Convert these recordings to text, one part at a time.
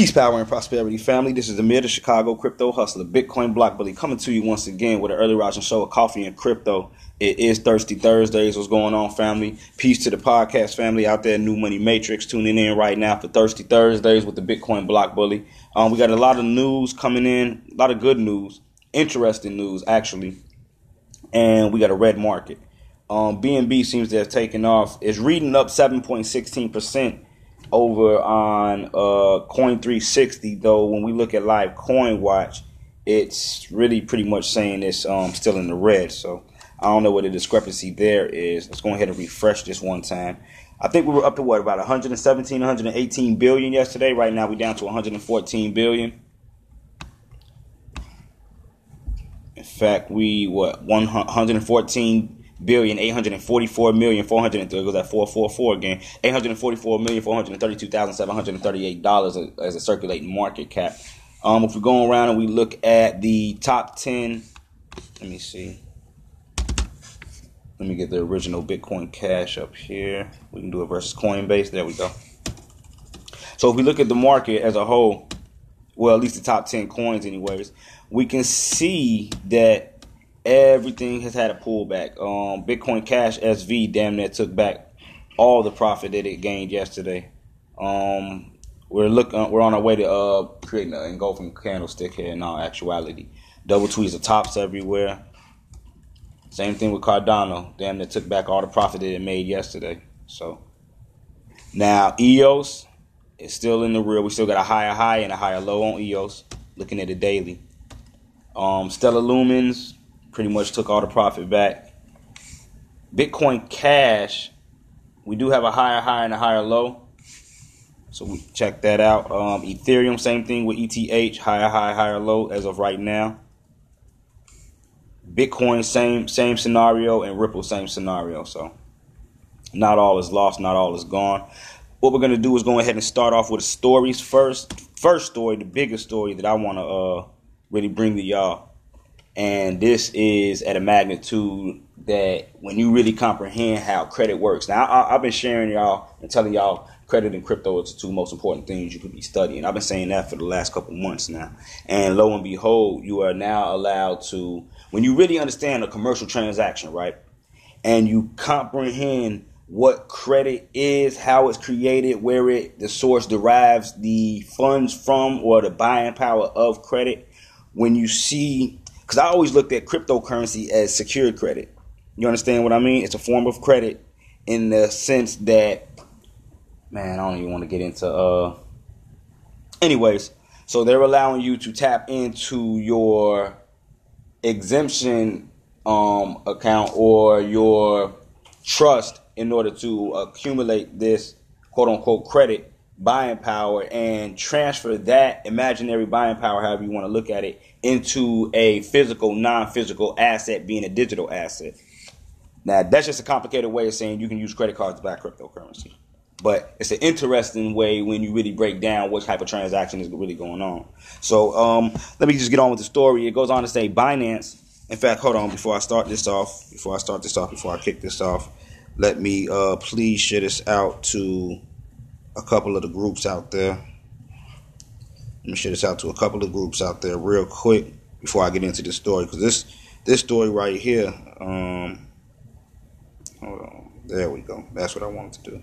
Peace, power, and prosperity, family. This is the Amir, the Chicago crypto hustler, Bitcoin block bully, coming to you once again with an early rising show of coffee and crypto. It is Thirsty Thursdays. What's going on, family? Peace to the podcast family out there, New Money Matrix, tuning in right now for Thirsty Thursdays with the Bitcoin block bully. Um, we got a lot of news coming in, a lot of good news, interesting news actually, and we got a red market. Um, BNB seems to have taken off. It's reading up 7.16 percent over on uh, Coin 360, though, when we look at live Coin Watch, it's really pretty much saying it's um, still in the red. So I don't know what the discrepancy there is. Let's go ahead and refresh this one time. I think we were up to what about 117, 118 billion yesterday. Right now we're down to 114 billion. In fact, we what 114 billion eight hundred and forty four million four hundred and three goes at four four four again eight hundred and forty four million four hundred and thirty two thousand seven hundred and thirty eight dollars as a circulating market cap. Um, if we go around and we look at the top ten, let me see. Let me get the original Bitcoin Cash up here. We can do it versus Coinbase. There we go. So if we look at the market as a whole, well, at least the top ten coins, anyways, we can see that everything has had a pullback. Um, Bitcoin Cash SV damn near took back all the profit that it gained yesterday. Um, we're looking, we're on our way to uh, creating an engulfing candlestick here in all actuality. Double tweets the tops everywhere. Same thing with Cardano. Damn near took back all the profit that it made yesterday. So now EOS is still in the real. We still got a higher high and a higher low on EOS. Looking at the daily. Um, Stellar Lumens pretty much took all the profit back. Bitcoin Cash, we do have a higher high and a higher low. So we check that out. Um, Ethereum, same thing with ETH, higher high, higher low as of right now. Bitcoin, same same scenario, and Ripple, same scenario. So not all is lost, not all is gone. What we're gonna do is go ahead and start off with stories first. First story, the biggest story that I want to uh, really bring to y'all and this is at a magnitude that when you really comprehend how credit works. Now, I, have been sharing y'all and telling y'all credit and crypto are the two most important things you could be studying. I've been saying that for the last couple months now. And lo and behold, you are now allowed to, when you really understand a commercial transaction, right? And you comprehend what credit is, how it's created, where it the source derives the funds from or the buying power of credit. When you see because I always looked at cryptocurrency as secured credit. You understand what I mean? It's a form of credit in the sense that, man, I don't even want to get into. uh Anyways, so they're allowing you to tap into your exemption um, account or your trust in order to accumulate this quote unquote credit buying power and transfer that imaginary buying power, however you want to look at it, into a physical, non-physical asset being a digital asset. Now that's just a complicated way of saying you can use credit cards to buy cryptocurrency. But it's an interesting way when you really break down what type of transaction is really going on. So um, let me just get on with the story. It goes on to say Binance. In fact, hold on before I start this off. Before I start this off, before I kick this off, let me uh, please share this out to a couple of the groups out there. Let me share this out to a couple of groups out there real quick before I get into this story because this this story right here. Um, hold on, there we go. That's what I wanted to do.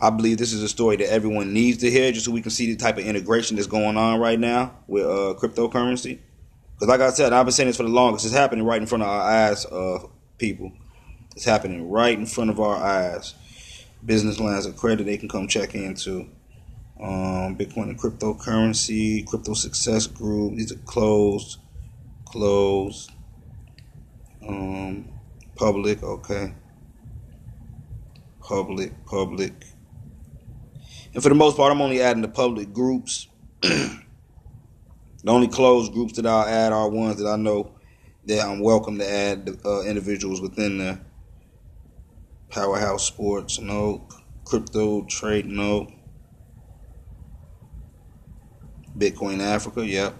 I believe this is a story that everyone needs to hear, just so we can see the type of integration that's going on right now with uh, cryptocurrency. Because, like I said, I've been saying this for the longest. It's happening right in front of our eyes, uh, people. It's happening right in front of our eyes. Business lines of credit they can come check into um, Bitcoin and cryptocurrency, crypto success group. These are closed, closed, um, public. Okay, public, public. And for the most part, I'm only adding the public groups. the only closed groups that I'll add are ones that I know that I'm welcome to add uh, individuals within the Powerhouse Sports, no. Crypto Trade, no. Bitcoin Africa, yep.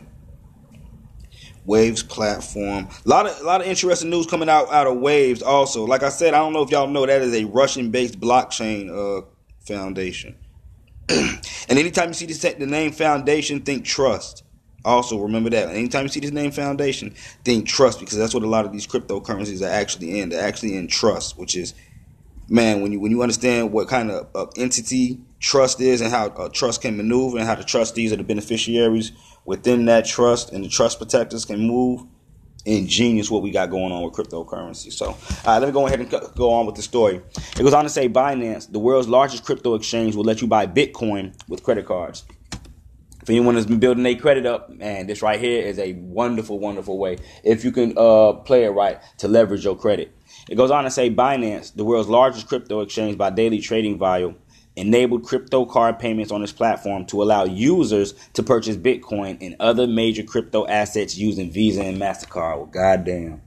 Waves platform. A lot of a lot of interesting news coming out out of Waves also. Like I said, I don't know if y'all know that is a Russian based blockchain uh, foundation. and anytime you see this, the name Foundation, think trust. Also, remember that. Anytime you see this name Foundation, think trust because that's what a lot of these cryptocurrencies are actually in. They're actually in trust, which is, man, when you when you understand what kind of uh, entity trust is and how uh, trust can maneuver and how the trustees are the beneficiaries within that trust and the trust protectors can move, ingenious what we got going on with cryptocurrency. So, all right, let me go ahead and go on with the story. It goes on to say Binance, the world's largest crypto exchange, will let you buy Bitcoin with credit cards. If anyone has been building their credit up, man, this right here is a wonderful, wonderful way if you can uh, play it right to leverage your credit. It goes on to say Binance, the world's largest crypto exchange by daily trading volume, enabled crypto card payments on its platform to allow users to purchase Bitcoin and other major crypto assets using Visa and MasterCard. Well, goddamn.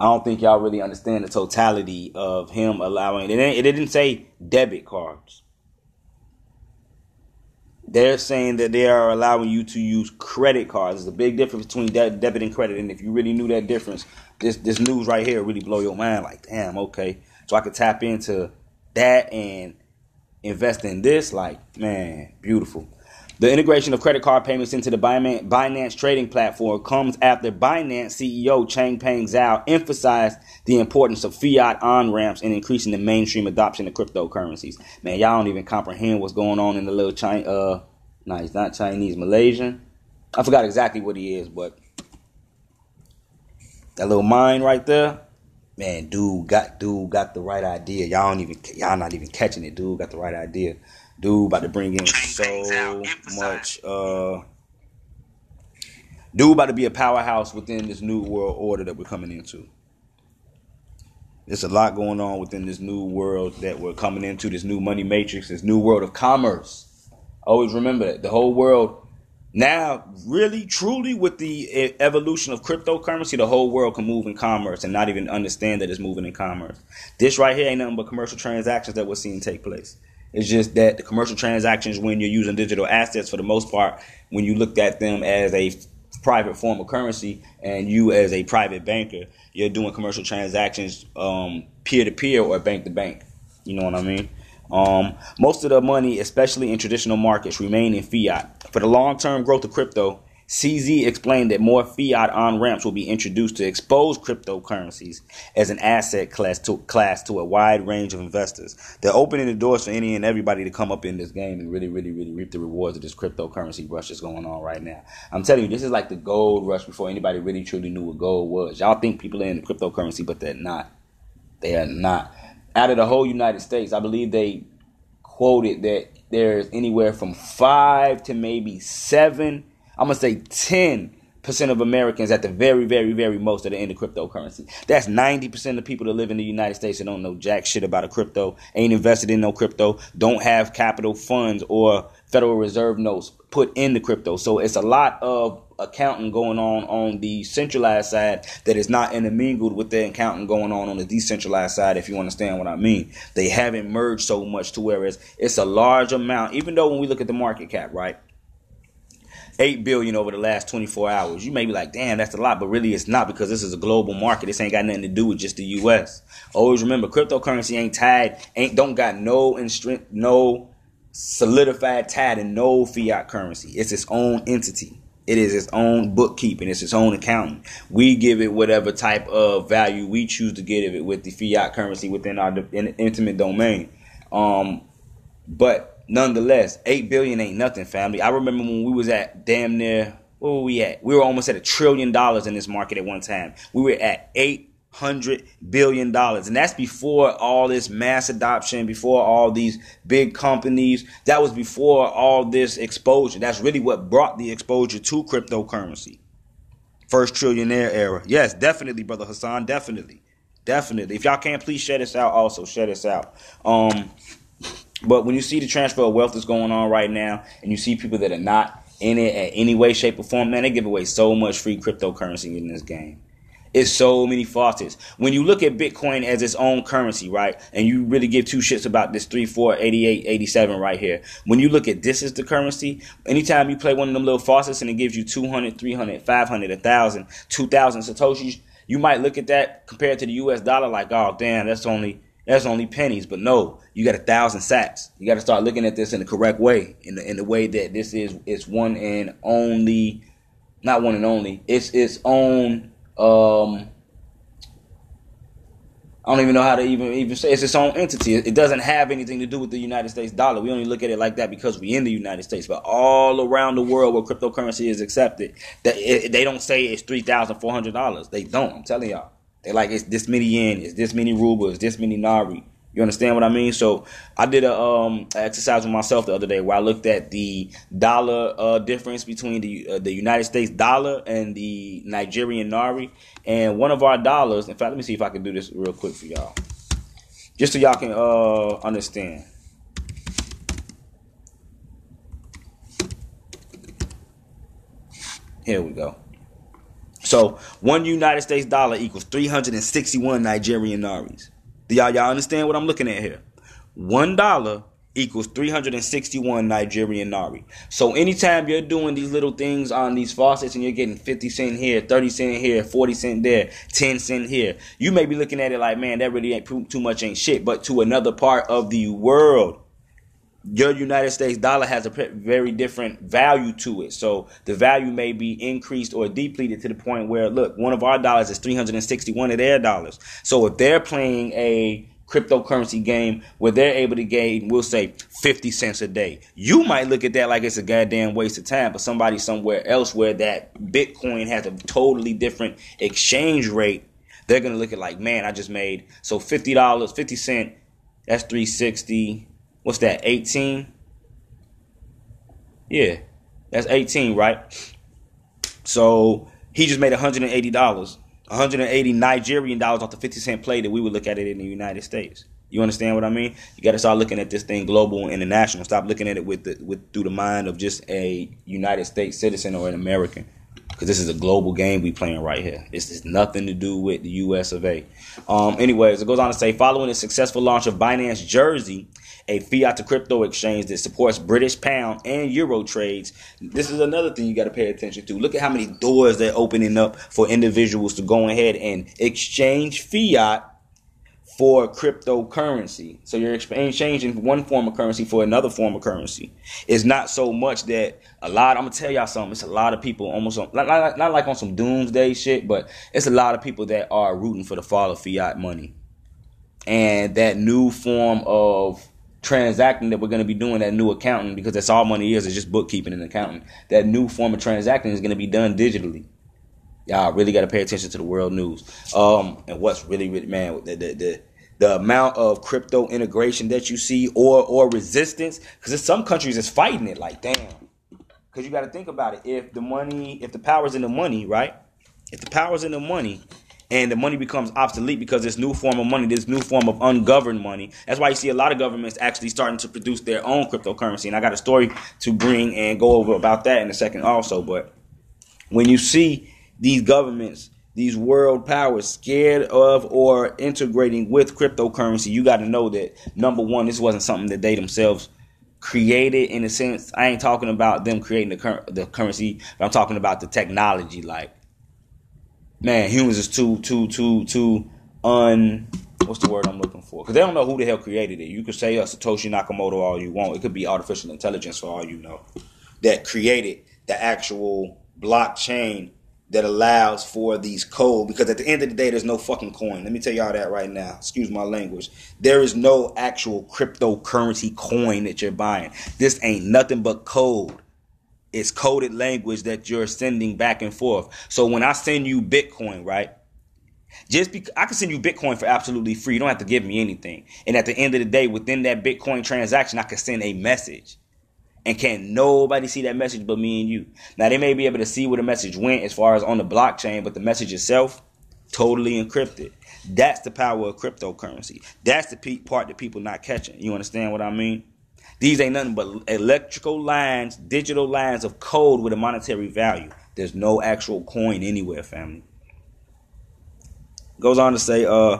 I don't think y'all really understand the totality of him allowing it. It didn't say debit cards. They're saying that they are allowing you to use credit cards. There's a big difference between de- debit and credit. And if you really knew that difference, this this news right here really blow your mind. Like, damn, okay. So I could tap into that and invest in this, like, man, beautiful. The integration of credit card payments into the Binance trading platform comes after Binance CEO Changpeng Zhao emphasized the importance of fiat on ramps and increasing the mainstream adoption of cryptocurrencies. Man, y'all don't even comprehend what's going on in the little China. Uh, no, he's not Chinese, Malaysian. I forgot exactly what he is, but that little mine right there man, dude got dude got the right idea. Y'all don't even y'all not even catching it. Dude got the right idea. Dude about to bring in so much. Uh, dude about to be a powerhouse within this new world order that we're coming into. There's a lot going on within this new world that we're coming into. This new money matrix. This new world of commerce. Always remember that the whole world now, really, truly, with the evolution of cryptocurrency, the whole world can move in commerce and not even understand that it's moving in commerce. This right here ain't nothing but commercial transactions that we're seeing take place. It's just that the commercial transactions, when you're using digital assets, for the most part, when you looked at them as a private form of currency, and you as a private banker, you're doing commercial transactions peer to peer or bank to bank. You know what I mean? Um, most of the money, especially in traditional markets, remain in fiat. For the long term growth of crypto, CZ explained that more fiat on ramps will be introduced to expose cryptocurrencies as an asset class to, class to a wide range of investors. They're opening the doors for any and everybody to come up in this game and really, really, really reap the rewards of this cryptocurrency rush that's going on right now. I'm telling you, this is like the gold rush before anybody really truly knew what gold was. Y'all think people are in the cryptocurrency, but they're not. They are not out of the whole United States, I believe they quoted that there's anywhere from five to maybe seven, I'm gonna say ten percent of Americans at the very, very, very most that are into cryptocurrency. That's 90% of people that live in the United States that don't know jack shit about a crypto, ain't invested in no crypto, don't have capital funds or Federal Reserve notes put in the crypto. So it's a lot of accounting going on on the centralized side that is not intermingled with the accounting going on on the decentralized side, if you understand what I mean. They haven't merged so much to whereas it's it's a large amount, even though when we look at the market cap, right? 8 billion over the last 24 hours. You may be like, damn, that's a lot, but really it's not because this is a global market. This ain't got nothing to do with just the US. Always remember, cryptocurrency ain't tied, ain't don't got no instru- no solidified tied in no fiat currency. It's its own entity. It is its own bookkeeping. It's its own accounting. We give it whatever type of value we choose to give it with the fiat currency within our intimate domain. Um, but nonetheless, eight billion ain't nothing, family. I remember when we was at damn near where were we at? We were almost at a trillion dollars in this market at one time. We were at eight hundred billion dollars. And that's before all this mass adoption before all these big companies. That was before all this exposure. That's really what brought the exposure to cryptocurrency. First trillionaire era. Yes definitely brother hassan definitely. Definitely. If y'all can't please share this out also. Share this out. Um but when you see the transfer of wealth that's going on right now and you see people that are not in it at any way shape or form man they give away so much free cryptocurrency in this game it's so many faucets. When you look at Bitcoin as its own currency, right, and you really give two shits about this 3, 4, 88, 87 right here. When you look at this as the currency, anytime you play one of them little faucets and it gives you 200, 300, 500, 1,000, 2,000 Satoshis, you might look at that compared to the US dollar like, oh, damn, that's only That's only pennies, but no, you got a thousand sats. You got to start looking at this in the correct way, in the in the way that this is it's one and only, not one and only. It's its own. Um, I don't even know how to even even say it's its own entity. It doesn't have anything to do with the United States dollar. We only look at it like that because we're in the United States. But all around the world where cryptocurrency is accepted, that they don't say it's three thousand four hundred dollars. They don't. I'm telling y'all. They like it's this many yen, it's this many rubles, this many nari. You understand what I mean? So I did a um exercise with myself the other day where I looked at the dollar uh, difference between the uh, the United States dollar and the Nigerian nari, and one of our dollars. In fact, let me see if I can do this real quick for y'all, just so y'all can uh understand. Here we go. So one United States dollar equals 361 Nigerian naris. Y'all y'all understand what I'm looking at here? One dollar equals 361 Nigerian nari. So anytime you're doing these little things on these faucets and you're getting 50 cent here, 30 cent here, 40 cent there, 10 cent here, you may be looking at it like, man, that really ain't too much ain't shit. But to another part of the world, your United States dollar has a very different value to it. So the value may be increased or depleted to the point where, look, one of our dollars is 361 of their dollars. So if they're playing a cryptocurrency game where they're able to gain, we'll say 50 cents a day. You might look at that like it's a goddamn waste of time, but somebody somewhere else where that Bitcoin has a totally different exchange rate, they're going to look at like, man, I just made so $50, 50 cent, that's 360 what's that, 18? Yeah, that's 18, right? So he just made $180, 180 Nigerian dollars off the 50 cent play that we would look at it in the United States. You understand what I mean? You got to start looking at this thing global and international. Stop looking at it with the, with through the mind of just a United States citizen or an American because this is a global game we playing right here. This has nothing to do with the U.S. of A. Um, anyways, it goes on to say, following the successful launch of Binance Jersey, a fiat to crypto exchange that supports British pound and euro trades. This is another thing you got to pay attention to. Look at how many doors they're opening up for individuals to go ahead and exchange fiat for cryptocurrency. So you're exchanging one form of currency for another form of currency. It's not so much that a lot. I'm gonna tell y'all something. It's a lot of people almost on, not, not, not like on some doomsday shit, but it's a lot of people that are rooting for the fall of fiat money and that new form of transacting that we're going to be doing that new accounting because that's all money is is just bookkeeping and accounting. That new form of transacting is going to be done digitally. Y'all really got to pay attention to the world news. Um and what's really really man the the, the, the amount of crypto integration that you see or or resistance because some countries is fighting it like damn. Because you got to think about it. If the money if the power's in the money right? If the power's in the money and the money becomes obsolete because this new form of money, this new form of ungoverned money. That's why you see a lot of governments actually starting to produce their own cryptocurrency. And I got a story to bring and go over about that in a second also. But when you see these governments, these world powers scared of or integrating with cryptocurrency, you got to know that number one, this wasn't something that they themselves created in a sense. I ain't talking about them creating the, cur- the currency, but I'm talking about the technology. Like man, humans is too too too too un what's the word I'm looking for? Because they don't know who the hell created it. You could say a Satoshi Nakamoto all you want. It could be artificial intelligence for all you know that created the actual blockchain that allows for these code because at the end of the day there's no fucking coin let me tell y'all that right now excuse my language there is no actual cryptocurrency coin that you're buying this ain't nothing but code it's coded language that you're sending back and forth. So when I send you Bitcoin, right? Just because I can send you Bitcoin for absolutely free. You don't have to give me anything. And at the end of the day, within that Bitcoin transaction, I can send a message. And can't nobody see that message but me and you. Now they may be able to see where the message went as far as on the blockchain, but the message itself, totally encrypted. That's the power of cryptocurrency. That's the part that people not catching. You understand what I mean? These ain't nothing but electrical lines, digital lines of code with a monetary value. There's no actual coin anywhere, family. Goes on to say, uh,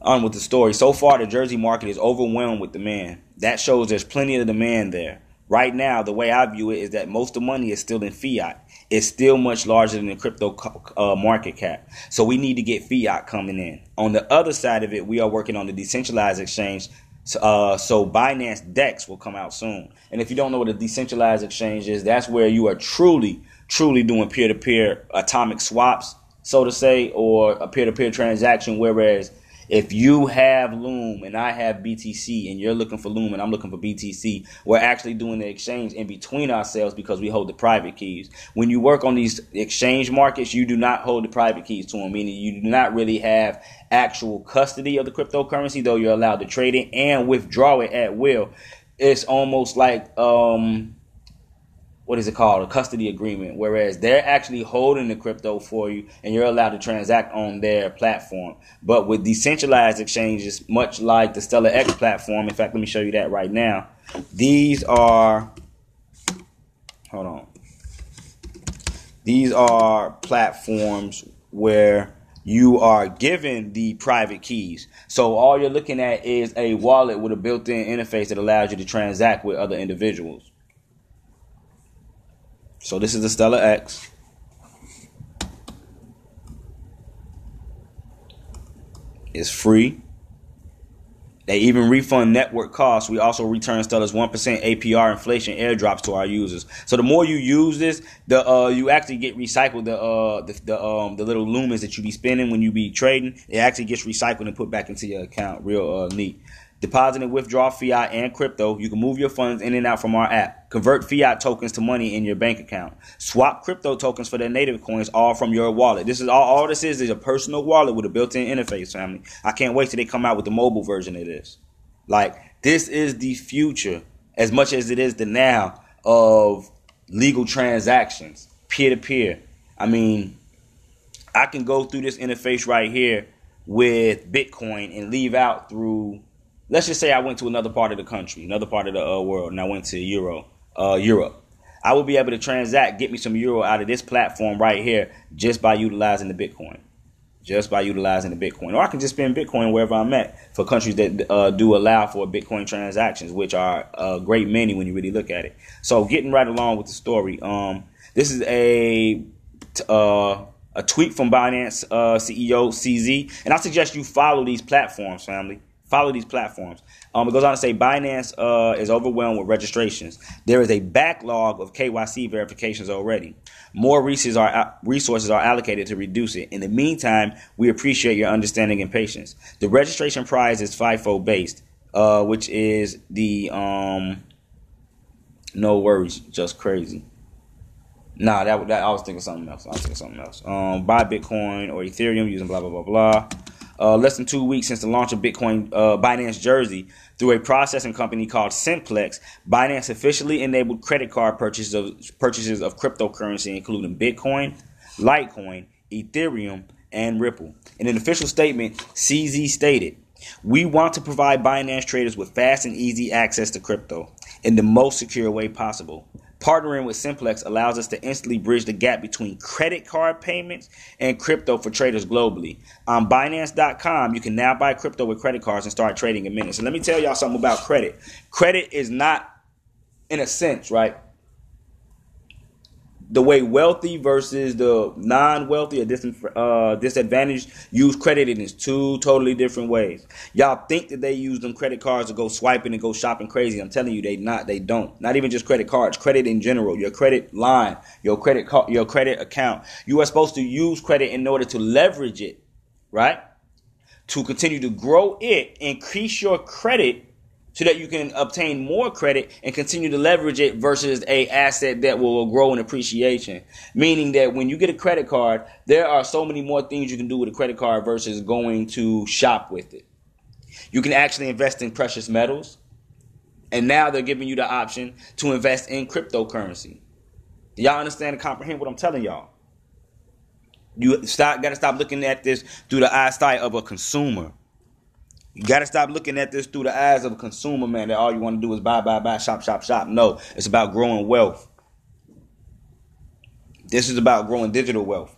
on with the story. So far, the Jersey market is overwhelmed with demand. That shows there's plenty of demand there. right now, the way I view it is that most of the money is still in fiat. It's still much larger than the crypto uh, market cap. So we need to get fiat coming in. On the other side of it, we are working on the decentralized exchange. Uh, so Binance Dex will come out soon. And if you don't know what a decentralized exchange is, that's where you are truly, truly doing peer-to-peer atomic swaps, so to say, or a peer-to-peer transaction. Whereas if you have Loom and I have BTC and you're looking for Loom and I'm looking for BTC, we're actually doing the exchange in between ourselves because we hold the private keys. When you work on these exchange markets, you do not hold the private keys to them, meaning you do not really have actual custody of the cryptocurrency, though you're allowed to trade it and withdraw it at will. It's almost like um, what is it called a custody agreement whereas they're actually holding the crypto for you and you're allowed to transact on their platform but with decentralized exchanges much like the stellar x platform in fact let me show you that right now these are hold on these are platforms where you are given the private keys. So all you're looking at is a wallet with a built-in interface that allows you to transact with other individuals. So this is the Stellar X. It's free. They even refund network costs. We also return Stellar's 1% APR inflation airdrops to our users. So the more you use this, the uh, you actually get recycled the uh the, the um the little lumens that you be spending when you be trading. It actually gets recycled and put back into your account. Real uh, neat. Deposit and withdraw fiat and crypto. You can move your funds in and out from our app. Convert fiat tokens to money in your bank account. Swap crypto tokens for their native coins all from your wallet. This is all, all this is is a personal wallet with a built-in interface, family. I can't wait till they come out with the mobile version of this. Like this is the future as much as it is the now of legal transactions, peer to peer. I mean, I can go through this interface right here with Bitcoin and leave out through let's just say I went to another part of the country, another part of the uh, world, and I went to Euro, uh, Europe. I would be able to transact, get me some euro out of this platform right here just by utilizing the Bitcoin. Just by utilizing the Bitcoin. Or I can just spend Bitcoin wherever I'm at for countries that uh, do allow for Bitcoin transactions, which are a great many when you really look at it. So getting right along with the story. Um, this is a uh, a tweet from Binance uh, CEO CZ, and I suggest you follow these platforms, family. Follow these platforms. Um, it goes on to say Binance uh, is overwhelmed with registrations. There is a backlog of KYC verifications already. More resources are resources are allocated to reduce it. In the meantime, we appreciate your understanding and patience. The registration prize is FIFO based, uh, which is the um, no worries, just crazy. Nah, that, that I was thinking something else. I was thinking something else. Um, buy Bitcoin or Ethereum using blah blah blah blah uh, less than two weeks since the launch of Bitcoin uh, Binance Jersey through a processing company called Simplex, Binance officially enabled credit card purchases of purchases of cryptocurrency, including Bitcoin, Litecoin, Ethereum, and Ripple. In an official statement, CZ stated, "We want to provide Binance traders with fast and easy access to crypto in the most secure way possible." Partnering with Simplex allows us to instantly bridge the gap between credit card payments and crypto for traders globally. On Binance.com, you can now buy crypto with credit cards and start trading in minutes. And let me tell y'all something about credit. Credit is not, in a sense, right? The way wealthy versus the non-wealthy or dis- uh, disadvantaged use credit in is two totally different ways. Y'all think that they use them credit cards to go swiping and go shopping crazy. I'm telling you, they not. They don't. Not even just credit cards. Credit in general. Your credit line. Your credit card. Your credit account. You are supposed to use credit in order to leverage it, right? To continue to grow it, increase your credit so that you can obtain more credit and continue to leverage it versus a asset that will grow in appreciation. Meaning that when you get a credit card, there are so many more things you can do with a credit card versus going to shop with it. You can actually invest in precious metals. And now they're giving you the option to invest in cryptocurrency. Do y'all understand and comprehend what I'm telling y'all? You stop, gotta stop looking at this through the eyesight of a consumer. You got to stop looking at this through the eyes of a consumer, man, that all you want to do is buy, buy, buy, shop, shop, shop. No, it's about growing wealth. This is about growing digital wealth.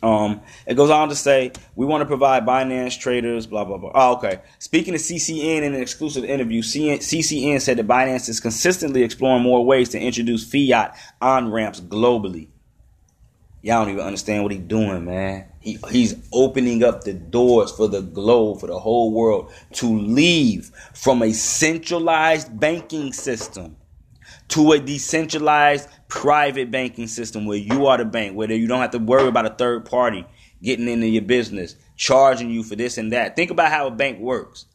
Um, it goes on to say, we want to provide Binance traders, blah, blah, blah. Oh, okay. Speaking to CCN in an exclusive interview, CCN said that Binance is consistently exploring more ways to introduce fiat on ramps globally. Y'all don't even understand what he's doing, man. He, he's opening up the doors for the globe, for the whole world to leave from a centralized banking system to a decentralized private banking system where you are the bank, where you don't have to worry about a third party getting into your business, charging you for this and that. Think about how a bank works.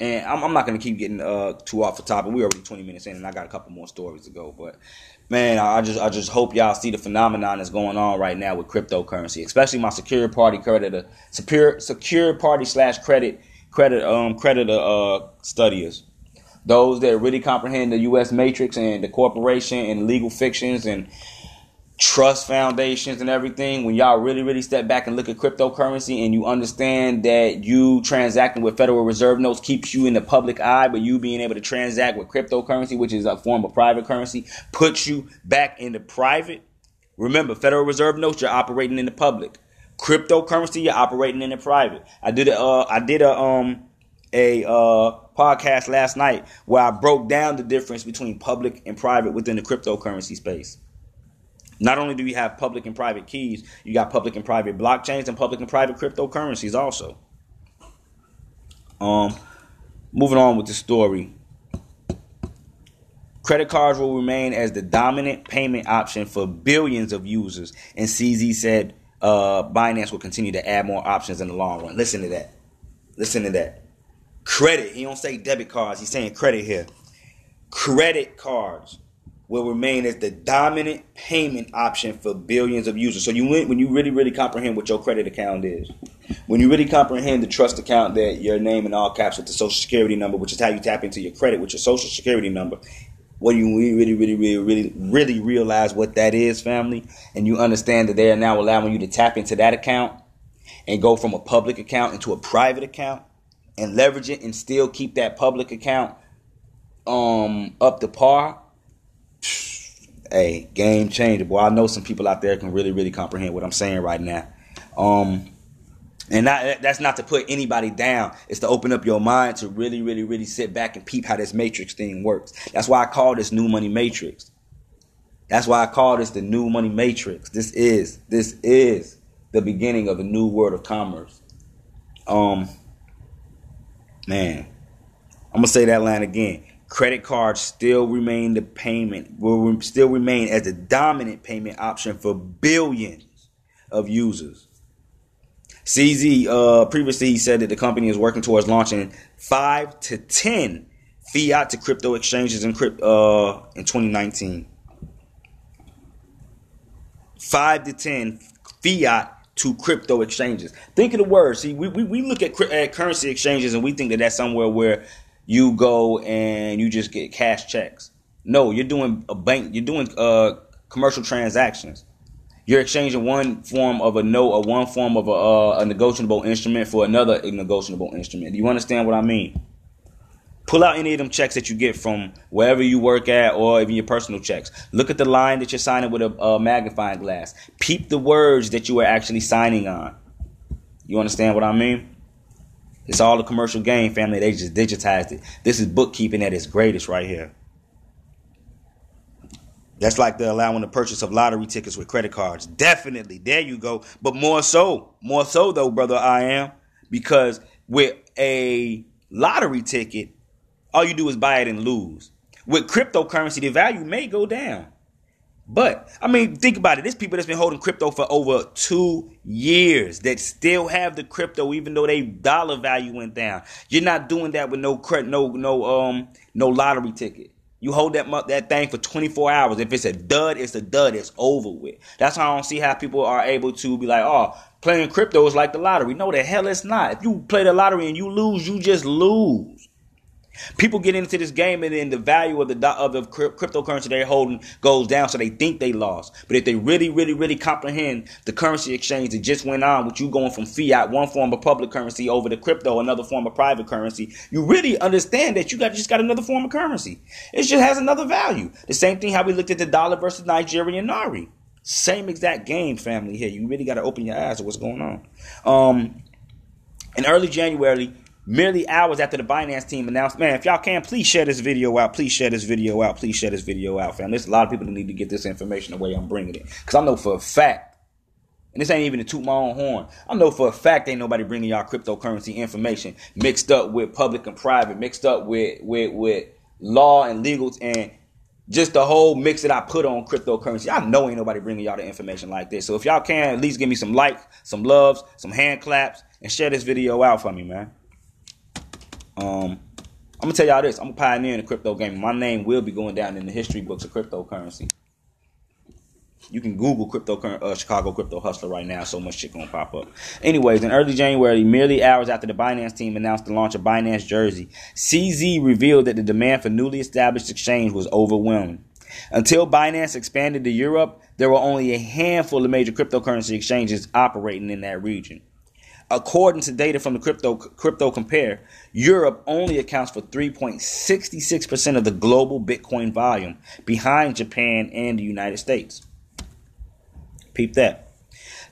And I'm, I'm not going to keep getting uh, too off the topic. We're already 20 minutes in, and I got a couple more stories to go. But man, I just I just hope y'all see the phenomenon that's going on right now with cryptocurrency, especially my secure party creditor, secure secure party slash credit credit um creditor uh studiers those that really comprehend the U.S. matrix and the corporation and legal fictions and trust foundations and everything, when y'all really, really step back and look at cryptocurrency and you understand that you transacting with Federal Reserve notes keeps you in the public eye, but you being able to transact with cryptocurrency, which is a form of private currency, puts you back into private. Remember, Federal Reserve notes, you're operating in the public. Cryptocurrency, you're operating in the private. I did a, uh, I did a, um, a, uh, podcast last night where I broke down the difference between public and private within the cryptocurrency space. Not only do you have public and private keys, you got public and private blockchains and public and private cryptocurrencies also. Um, moving on with the story. Credit cards will remain as the dominant payment option for billions of users, and CZ said uh, Binance will continue to add more options in the long run. Listen to that. Listen to that. Credit. He don't say debit cards. He's saying credit here. Credit cards will remain as the dominant payment option for billions of users. So you when you really really comprehend what your credit account is, when you really comprehend the trust account that your name in all caps with the social security number, which is how you tap into your credit with your social security number. When you really, really, really, really, really realize what that is, family, and you understand that they are now allowing you to tap into that account and go from a public account into a private account, and leverage it and still keep that public account um up to par, hey, game changer. Boy, I know some people out there can really, really comprehend what I'm saying right now. Um and not, that's not to put anybody down. It's to open up your mind to really, really, really sit back and peep how this matrix thing works. That's why I call this new money matrix. That's why I call this the new money matrix. This is, this is the beginning of a new world of commerce. Um, man, I'm gonna say that line again. Credit cards still remain the payment will still remain as the dominant payment option for billions of users. CZ uh, previously said that the company is working towards launching five to ten fiat to crypto exchanges in uh, in 2019. Five to ten fiat to crypto exchanges. Think of the word. See, we, we, we look at, at currency exchanges and we think that that's somewhere where you go and you just get cash checks. No, you're doing a bank. You're doing uh, commercial transactions. You're exchanging one form of a note or one form of a, uh, a negotiable instrument for another negotiable instrument. Do you understand what I mean? Pull out any of them checks that you get from wherever you work at or even your personal checks. Look at the line that you're signing with a, a magnifying glass. Peep the words that you are actually signing on. You understand what I mean? It's all a commercial game, family. They just digitized it. This is bookkeeping at its greatest right here. That's like the allowing the purchase of lottery tickets with credit cards. Definitely. There you go. But more so, more so though, brother, I am. Because with a lottery ticket, all you do is buy it and lose. With cryptocurrency, the value may go down. But I mean, think about it. There's people that's been holding crypto for over two years that still have the crypto, even though they dollar value went down. You're not doing that with no credit, no no um no lottery ticket. You hold that that thing for 24 hours. If it's a dud, it's a dud. It's over with. That's how I don't see how people are able to be like, oh, playing crypto is like the lottery. No, the hell it's not. If you play the lottery and you lose, you just lose. People get into this game and then the value of the of the cryptocurrency they're holding goes down, so they think they lost. But if they really, really, really comprehend the currency exchange that just went on, with you going from fiat, one form of public currency, over to crypto, another form of private currency, you really understand that you got just got another form of currency. It just has another value. The same thing how we looked at the dollar versus Nigerian naira. Same exact game, family. Here, you really got to open your eyes to what's going on. Um, in early January, merely hours after the Binance team announced, man, if y'all can, please share this video out. Please share this video out. Please share this video out, fam. There's a lot of people that need to get this information the way I'm bringing it. Because I know for a fact, and this ain't even to toot my own horn, I know for a fact ain't nobody bringing y'all cryptocurrency information mixed up with public and private, mixed up with with with law and legals and just the whole mix that I put on cryptocurrency. I know ain't nobody bringing y'all the information like this. So if y'all can, at least give me some likes, some loves, some hand claps, and share this video out for me, man. Um, I'm gonna tell y'all this. I'm a pioneer in the crypto game. My name will be going down in the history books of cryptocurrency. You can Google crypto uh, Chicago crypto hustler right now. So much shit gonna pop up. Anyways, in early January, merely hours after the Binance team announced the launch of Binance Jersey, CZ revealed that the demand for newly established exchange was overwhelming. Until Binance expanded to Europe, there were only a handful of major cryptocurrency exchanges operating in that region. According to data from the crypto CryptoCompare, Europe only accounts for 3.66% of the global Bitcoin volume, behind Japan and the United States. Peep that.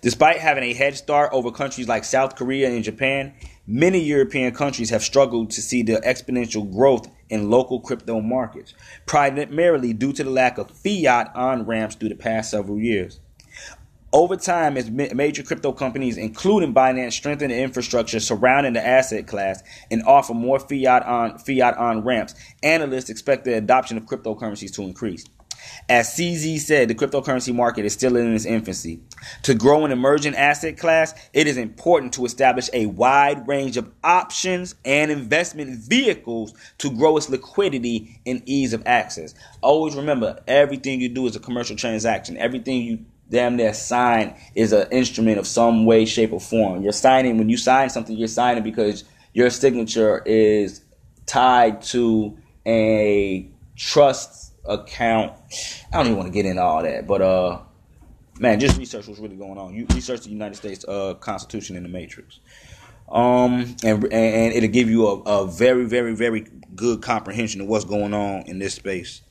Despite having a head start over countries like South Korea and Japan, many European countries have struggled to see the exponential growth in local crypto markets, primarily due to the lack of fiat on ramps through the past several years. Over time, as major crypto companies, including Binance, strengthen the infrastructure surrounding the asset class and offer more fiat on fiat on ramps, analysts expect the adoption of cryptocurrencies to increase. As CZ said, the cryptocurrency market is still in its infancy. To grow an emerging asset class, it is important to establish a wide range of options and investment vehicles to grow its liquidity and ease of access. Always remember, everything you do is a commercial transaction. Everything you damn near sign is an instrument of some way, shape, or form. You're signing, when you sign something, you're signing because your signature is tied to a trust account. I don't even want to get into all that, but uh, man, just research what's really going on. You research the United States uh Constitution in the Matrix, um, and and it'll give you a, a very very very good comprehension of what's going on in this space.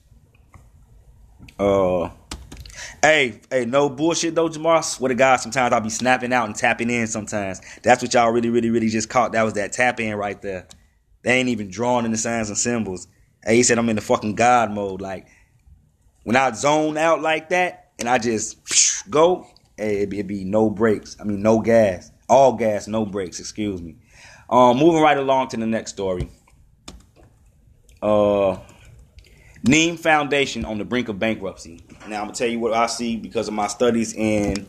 Uh. Hey, hey, no bullshit though, Jamar. Swear to God, sometimes I'll be snapping out and tapping in sometimes. That's what y'all really, really, really just caught. That was that tap in right there. They ain't even drawing in the signs and symbols. Hey, he said I'm in the fucking God mode. Like when I zone out like that and I just go, hey, it'd be, it'd be no brakes. I mean, no gas. All gas, no brakes. Excuse me. Um, moving right along to the next story. Uh, NEM Foundation on the brink of bankruptcy. Now I'm gonna tell you what I see because of my studies in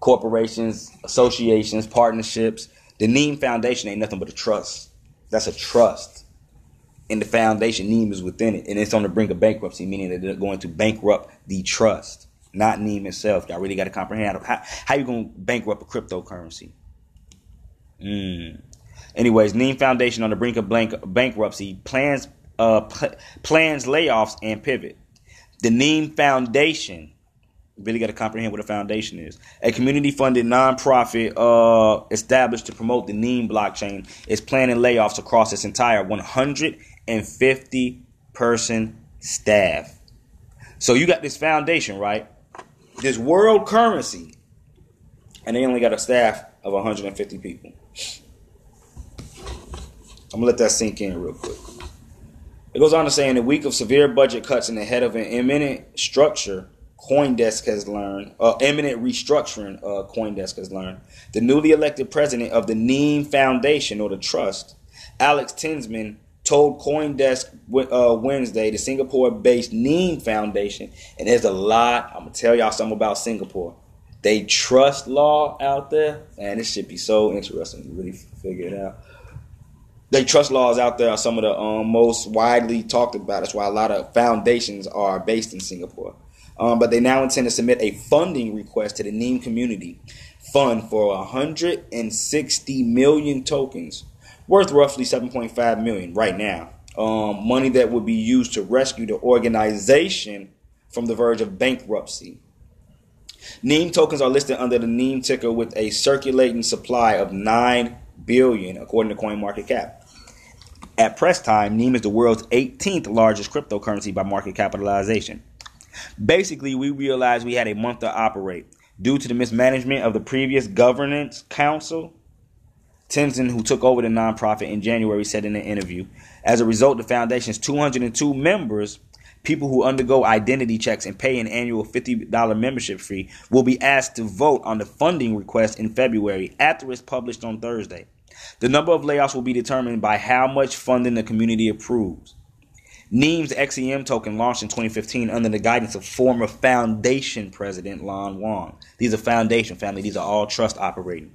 corporations, associations, partnerships. The NEM Foundation ain't nothing but a trust. That's a trust and the foundation NEM is within it, and it's on the brink of bankruptcy, meaning that they're going to bankrupt the trust, not NEM itself. Y'all really got to comprehend how, how you to bankrupt a cryptocurrency. Mm. Anyways, NEM Foundation on the brink of blank, bankruptcy plans uh, plans layoffs and pivot. The NEM Foundation really got to comprehend what a foundation is. A community-funded nonprofit uh, established to promote the NEM blockchain is planning layoffs across its entire 150-person staff. So you got this foundation, right? This world currency, and they only got a staff of 150 people. I'm gonna let that sink in real quick. It goes on to say in a week of severe budget cuts and ahead of an imminent structure, CoinDesk has learned, uh, imminent restructuring, uh, CoinDesk has learned. The newly elected president of the NEM Foundation or the trust, Alex Tinsman, told CoinDesk uh, Wednesday, the Singapore based NEM Foundation, and there's a lot, I'm to tell y'all something about Singapore. They trust law out there, and this should be so interesting to really figure it out. They trust laws out there are some of the um, most widely talked about. That's why a lot of foundations are based in Singapore. Um, but they now intend to submit a funding request to the NEM community fund for 160 million tokens worth roughly 7.5 million right now. Um, money that would be used to rescue the organization from the verge of bankruptcy. NEM tokens are listed under the NEM ticker with a circulating supply of 9 billion according to CoinMarketCap. At press time, NEM is the world's 18th largest cryptocurrency by market capitalization. Basically, we realized we had a month to operate. Due to the mismanagement of the previous governance council, Tinsman, who took over the nonprofit in January, said in an interview, as a result, the foundation's 202 members, people who undergo identity checks and pay an annual $50 membership fee, will be asked to vote on the funding request in February after it's published on Thursday. The number of layoffs will be determined by how much funding the community approves. NEM's XEM token launched in 2015 under the guidance of former Foundation President Lon Wong. These are Foundation family, these are all trust operating.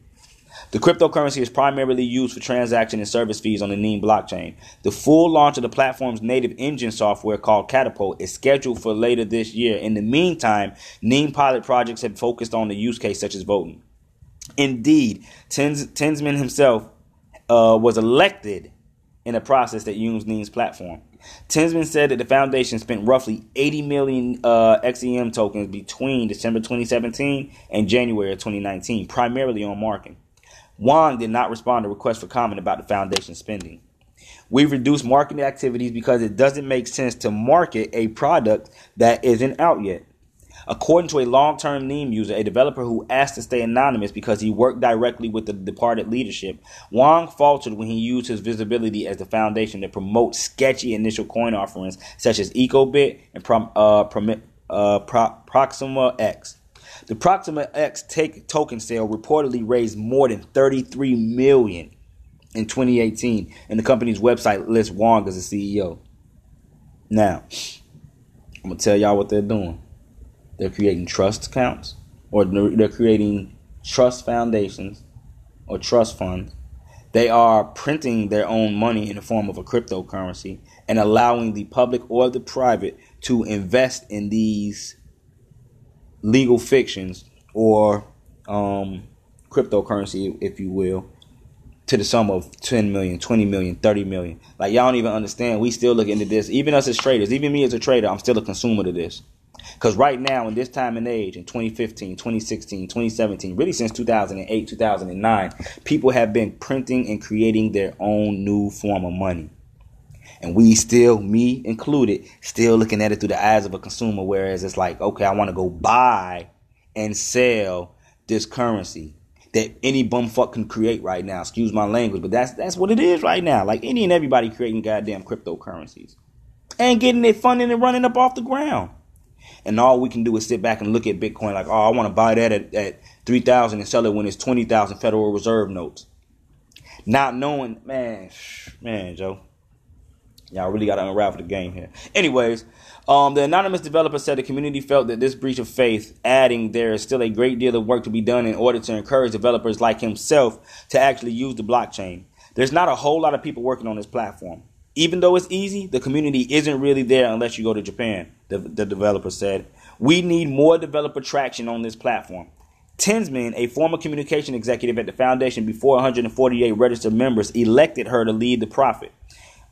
The cryptocurrency is primarily used for transaction and service fees on the NEM blockchain. The full launch of the platform's native engine software called Catapult is scheduled for later this year. In the meantime, NEM pilot projects have focused on the use case such as voting. Indeed, Tinsman himself uh, was elected in a process that used NEM's platform. Tinsman said that the foundation spent roughly 80 million uh, XEM tokens between December 2017 and January 2019, primarily on marketing. Wong did not respond to requests for comment about the foundation spending. We've reduced marketing activities because it doesn't make sense to market a product that isn't out yet. According to a long term NEM user, a developer who asked to stay anonymous because he worked directly with the departed leadership, Wong faltered when he used his visibility as the foundation to promote sketchy initial coin offerings such as EcoBit and uh, uh, ProximaX. The ProximaX take, token sale reportedly raised more than 33 million in 2018, and the company's website lists Wong as the CEO. Now, I'm gonna tell y'all what they're doing. They're creating trust accounts, or they're creating trust foundations or trust funds. They are printing their own money in the form of a cryptocurrency and allowing the public or the private to invest in these legal fictions or um, cryptocurrency, if you will, to the sum of 10 million, 20 million, 30 million. Like, y'all don't even understand. We still look into this. Even us as traders, even me as a trader, I'm still a consumer to this. Because right now, in this time and age, in 2015, 2016, 2017, really since 2008, 2009, people have been printing and creating their own new form of money. And we still, me included, still looking at it through the eyes of a consumer, whereas it's like, okay, I want to go buy and sell this currency that any bumfuck can create right now. Excuse my language, but that's that's what it is right now. Like any and everybody creating goddamn cryptocurrencies. And getting it funding and running up off the ground and all we can do is sit back and look at Bitcoin like, oh, I want to buy that at, at 3000 and sell it when it's 20,000 Federal Reserve notes. Not knowing, man, man, Joe. Y'all really got to unravel the game here. Anyways, um, the anonymous developer said the community felt that this breach of faith, adding there is still a great deal of work to be done in order to encourage developers like himself to actually use the blockchain. There's not a whole lot of people working on this platform even though it's easy, the community isn't really there unless you go to Japan, the, the developer said. We need more developer traction on this platform. Tinsman, a former communication executive at the foundation before 148 registered members, elected her to lead the profit,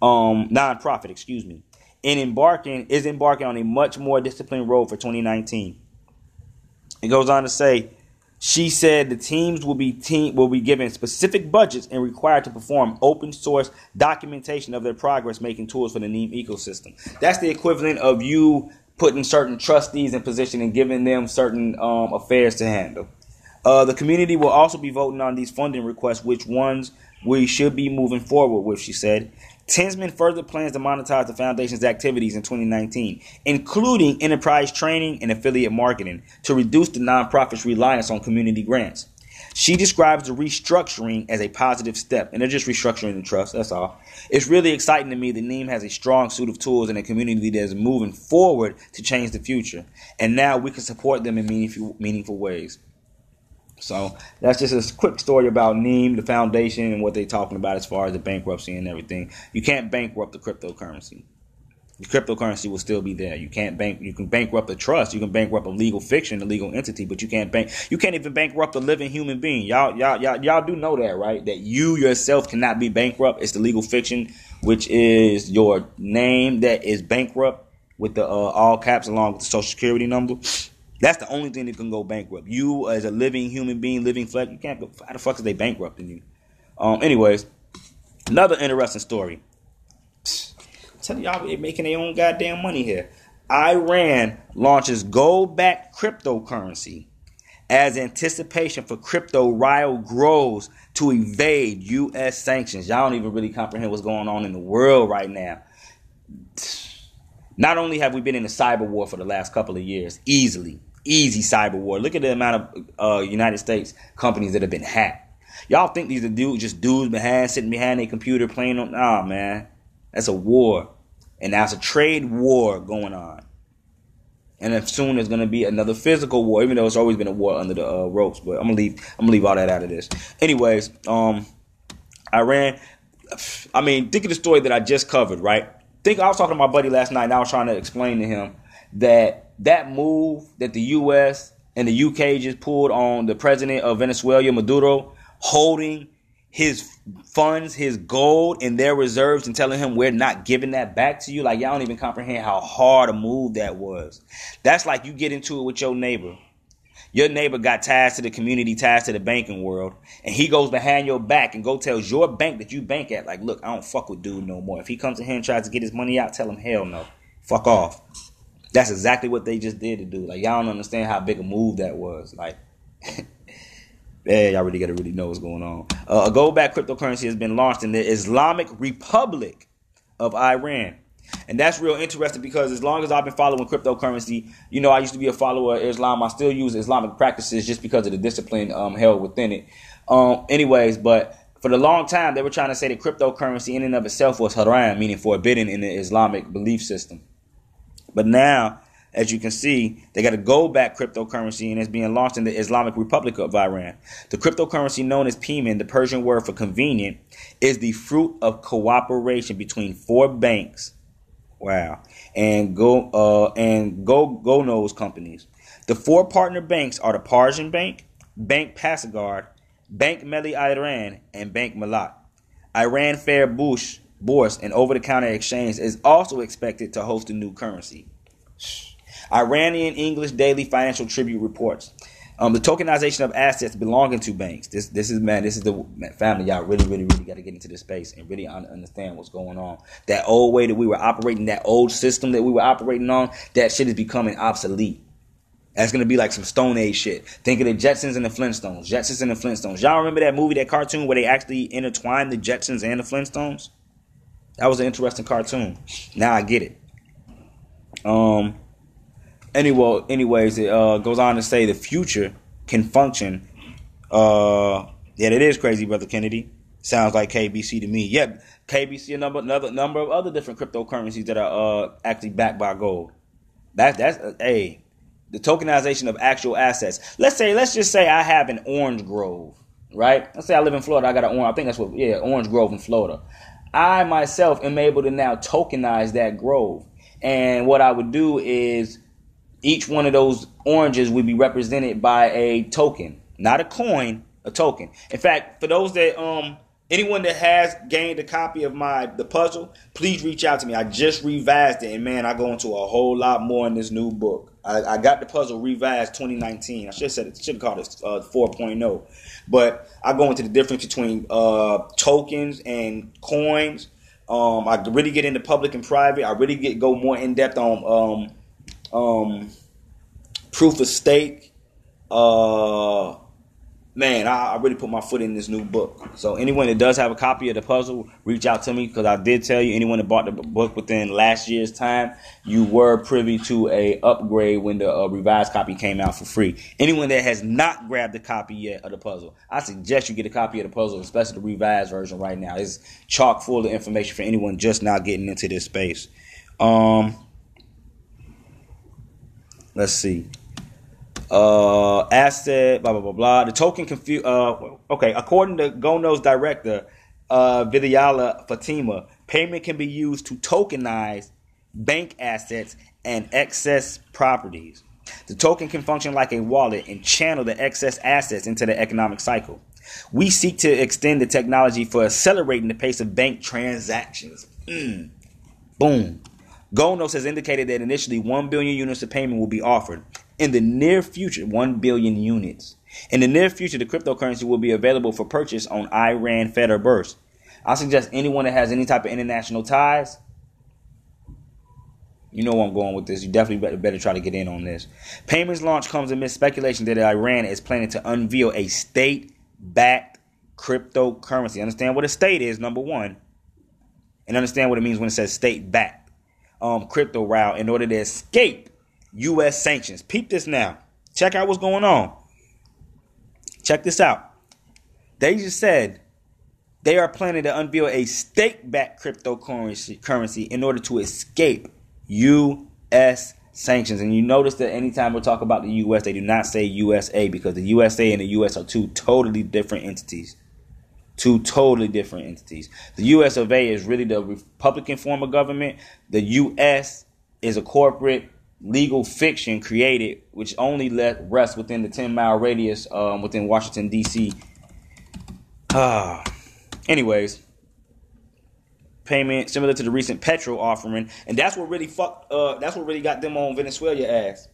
um, non-profit, excuse me, and embarking is embarking on a much more disciplined road for 2019. It goes on to say, she said the teams will be team will be given specific budgets and required to perform open source documentation of their progress making tools for the NEM ecosystem. That's the equivalent of you putting certain trustees in position and giving them certain um, affairs to handle. Uh, the community will also be voting on these funding requests, which ones we should be moving forward with, she said. Tinsman further plans to monetize the foundation's activities in 2019, including enterprise training and affiliate marketing, to reduce the nonprofit's reliance on community grants. She describes the restructuring as a positive step, and they're just restructuring the trust, that's all. It's really exciting to me that NEM has a strong suite of tools and a community that is moving forward to change the future, and now we can support them in meaningful, meaningful ways. So that's just a quick story about NEM, the foundation, and what they're talking about as far as the bankruptcy and everything. You can't bankrupt the cryptocurrency. The cryptocurrency will still be there. You can't bank. You can bankrupt a trust. You can bankrupt a legal fiction, a legal entity, but you can't bank. You can't even bankrupt a living human being. Y'all, y'all, y'all, y'all do know that, right? That you yourself cannot be bankrupt. It's the legal fiction, which is your name that is bankrupt with the uh, all caps along with the social security number. That's the only thing that can go bankrupt. You as a living human being, living flesh, you can't go. How the fuck is they bankrupting you? Um. Anyways, another interesting story. I'm telling y'all, they're making their own goddamn money here. Iran launches gold backed cryptocurrency as anticipation for crypto rial grows to evade U.S. sanctions. Y'all don't even really comprehend what's going on in the world right now. Not only have we been in a cyber war for the last couple of years, easily, easy cyber war. Look at the amount of uh, United States companies that have been hacked. Y'all think these are dudes, just dudes behind, sitting behind a computer playing on? Nah, man, that's a war, and that's a trade war going on. And then soon there's gonna be another physical war, even though it's always been a war under the uh, ropes. But I'm gonna leave. I'm gonna leave all that out of this. Anyways, um, Iran. I mean, think of the story that I just covered, right? Think I was talking to my buddy last night, and I was trying to explain to him that that move that the U.S. and the UK just pulled on the president of Venezuela, Maduro, holding his funds, his gold in their reserves and telling him we're not giving that back to you. Like y'all don't even comprehend how hard a move that was. That's like you get into it with your neighbor. Your neighbor got ties to the community, ties to the banking world, and he goes behind your back and go tells your bank that you bank at, like, look, I don't fuck with dude no more. If he comes in here and tries to get his money out, tell him hell no. Fuck off. That's exactly what they just did to do. Like y'all don't understand how big a move that was. Like Hey, y'all really gotta really know what's going on. Uh, a gold backed cryptocurrency has been launched in the Islamic Republic of Iran. And that's real interesting because as long as I've been following cryptocurrency, you know, I used to be a follower of Islam. I still use Islamic practices just because of the discipline um, held within it. Um, anyways, but for the long time, they were trying to say that cryptocurrency in and of itself was haram, meaning forbidden in the Islamic belief system. But now as you can see, they got a gold backed cryptocurrency and it's being launched in the Islamic Republic of Iran. The cryptocurrency known as PayMon, the Persian word for convenient, is the fruit of cooperation between four banks. Wow. And go uh and go go knows companies. The four partner banks are the Parsian Bank, Bank Pasargad, Bank Melli Iran, and Bank Mellat. Iran Fair Bush Bourse and over the counter exchange is also expected to host a new currency. Iranian English Daily Financial Tribune reports. Um, the tokenization of assets belonging to banks. This, this is man. This is the man, family. Y'all really, really, really got to get into this space and really understand what's going on. That old way that we were operating, that old system that we were operating on, that shit is becoming obsolete. That's gonna be like some Stone Age shit. Think of the Jetsons and the Flintstones. Jetsons and the Flintstones. Y'all remember that movie, that cartoon where they actually intertwined the Jetsons and the Flintstones? That was an interesting cartoon. Now I get it. Um, anyway, anyways, it uh, goes on to say the future can function. Uh, yeah, it is crazy, brother Kennedy. Sounds like KBC to me. Yep, KBC, a number, another number of other different cryptocurrencies that are uh, actually backed by gold. That that's a hey, the tokenization of actual assets. Let's say, let's just say I have an orange grove, right? Let's say I live in Florida. I got an orange. I think that's what. Yeah, orange grove in Florida. I myself am able to now tokenize that grove, and what I would do is each one of those oranges would be represented by a token, not a coin, a token. In fact, for those that um anyone that has gained a copy of my the puzzle, please reach out to me. I just revised it, and man, I go into a whole lot more in this new book. I, I got the puzzle revised 2019. I should have said it should have called it uh, 4.0, but I go into the difference between uh, tokens and coins. Um, I really get into public and private. I really get go more in depth on um, um, proof of stake. Uh, man, I, I, really put my foot in this new book. So anyone that does have a copy of the puzzle, reach out to me because I did tell you anyone that bought the book within last year's time, you were privy to a upgrade when the uh, revised copy came out for free. Anyone that has not grabbed a copy yet of the puzzle, I suggest you get a copy of the puzzle, especially the revised version right now. It's chock full of information for anyone just now getting into this space. Um, let's see uh, asset, blah blah blah blah. The token confuse. Uh, okay, according to Gono's director uh, Vidyala Fatima, PayMon can be used to tokenize bank assets and excess properties. The token can function like a wallet and channel the excess assets into the economic cycle. We seek to extend the technology for accelerating the pace of bank transactions. Mm. Boom. Kuknos has indicated that initially 1 billion units of PayMon will be offered, in the near future, 1 billion units. In the near future, the cryptocurrency will be available for purchase on Iran Federal Burst. I suggest anyone that has any type of international ties, You know where I'm going with this. You definitely better, better try to get in on this. PayMon's launch comes amidst speculation that Iran is planning to unveil a state-backed cryptocurrency. Understand what a state is, number one, and understand what it means when it says state-backed um, crypto route in order to escape U.S. sanctions. Peep this now. Check out what's going on. Check this out. They just said they are planning to unveil a state-backed cryptocurrency currency in order to escape U.S. sanctions. And you notice that anytime we talk about the U.S., they do not say USA because the USA and the U.S. are two totally different entities. Two totally different entities. The U.S. of A. is really the Republican form of government. The U.S. is a corporate legal fiction created which only let rest within the 10 mile radius um, within Washington, D.C. Ah. Anyways, PayMon similar to the recent Petro offering, and that's what really fucked. Uh, that's what really got them on Venezuela ass.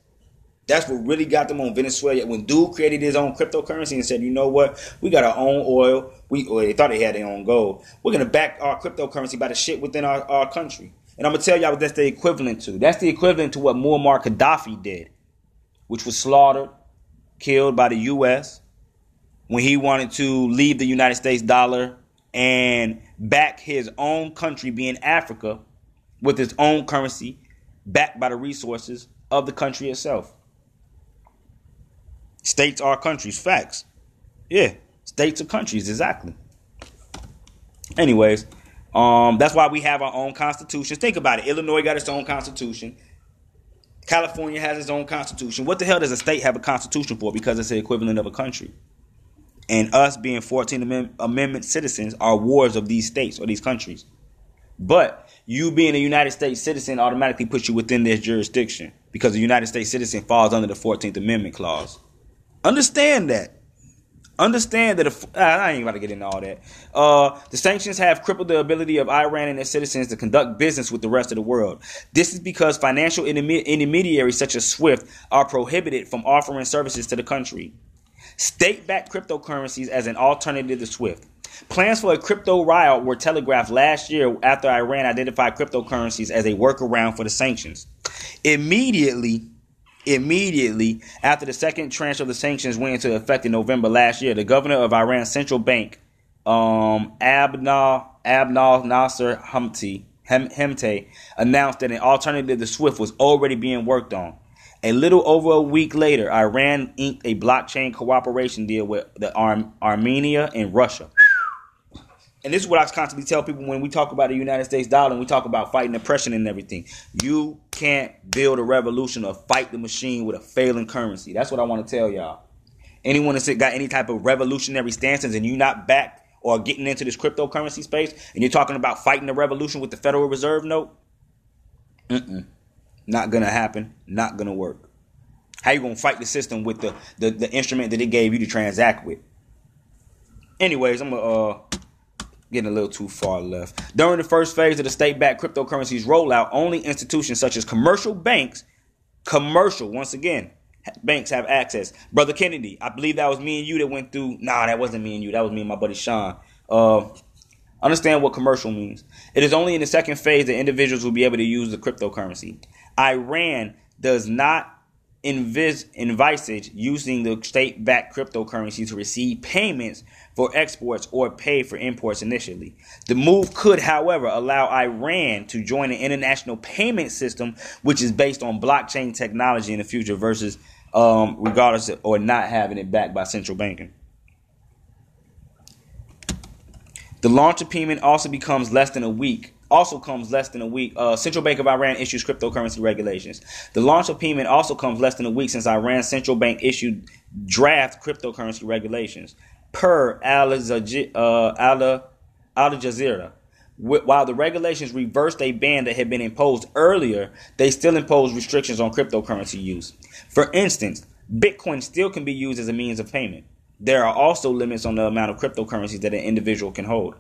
That's what really got them on Venezuela. When dude created his own cryptocurrency and said, "You know what? We got our own oil. We they thought they had their own gold. We're gonna back our cryptocurrency by the shit within our, our country." And I'm gonna tell y'all what that's the equivalent to. That's the equivalent to what Muammar Gaddafi did, which was slaughtered, killed by the U.S. when he wanted to leave the United States dollar and back his own country, being Africa, with his own currency, backed by the resources of the country itself. States are countries, facts. Yeah, states are countries, exactly. Anyways, um, that's why we have our own constitutions. Think about it. Illinois got its own constitution. California has its own constitution. What the hell does a state have a constitution for? Because it's the equivalent of a country and us being 14th Amendment citizens are wards of these states or these countries. But you being a United States citizen automatically puts you within their jurisdiction because a United States citizen falls under the 14th Amendment clause. Understand that. Understand that if, I ain't about to get into all that. Uh, the sanctions have crippled the ability of Iran and its citizens to conduct business with the rest of the world. This is because financial intermediaries such as SWIFT are prohibited from offering services to the country state backed cryptocurrencies as an alternative to SWIFT. Plans for a crypto rial were telegraphed last year after Iran identified cryptocurrencies as a workaround for the sanctions. Immediately, immediately after the second tranche of the sanctions went into effect in November last year, the governor of Iran's central bank, um, Abnal Abnal Nasser Hamti, Hemte, announced that an alternative to SWIFT was already being worked on. A little over a week later, Iran inked a blockchain cooperation deal with the Ar- Armenia and Russia. And this is what I constantly tell people when we talk about the United States dollar and we talk about fighting oppression and everything. You can't build a revolution or fight the machine with a failing currency. That's what I want to tell y'all. Anyone that's got any type of revolutionary stances and you're not back or getting into this cryptocurrency space and you're talking about fighting the revolution with the Federal Reserve note, mm-mm. Not gonna happen. Not gonna work. How you gonna fight the system with the, the, the instrument that it gave you to transact with? Anyways, I'm gonna uh getting a little too far left. During the first phase of the state-backed cryptocurrencies rollout, only institutions such as commercial banks, commercial once again, banks have access. Brother Kennedy, I believe that was me and you that went through. Nah, that wasn't me and you. That was me and my buddy Sean. Uh, understand what commercial means. It is only in the second phase that individuals will be able to use the cryptocurrency. Iran does not envis- envisage using the state backed cryptocurrency to receive payments for exports or pay for imports initially. The move could, however, allow Iran to join an international payment system which is based on blockchain technology in the future versus um, regardless of, or not having it backed by central banking. The launch of PayMon also becomes less than a week also comes less than a week. Uh, Central Bank of Iran issues cryptocurrency regulations. The launch of PayMon also comes less than a week since Iran's central bank issued draft cryptocurrency regulations per Al uh, Jazeera. While the regulations reversed a ban that had been imposed earlier, they still impose restrictions on cryptocurrency use. For instance, Bitcoin still can be used as a means of payment. There are also limits on the amount of cryptocurrency that an individual can hold.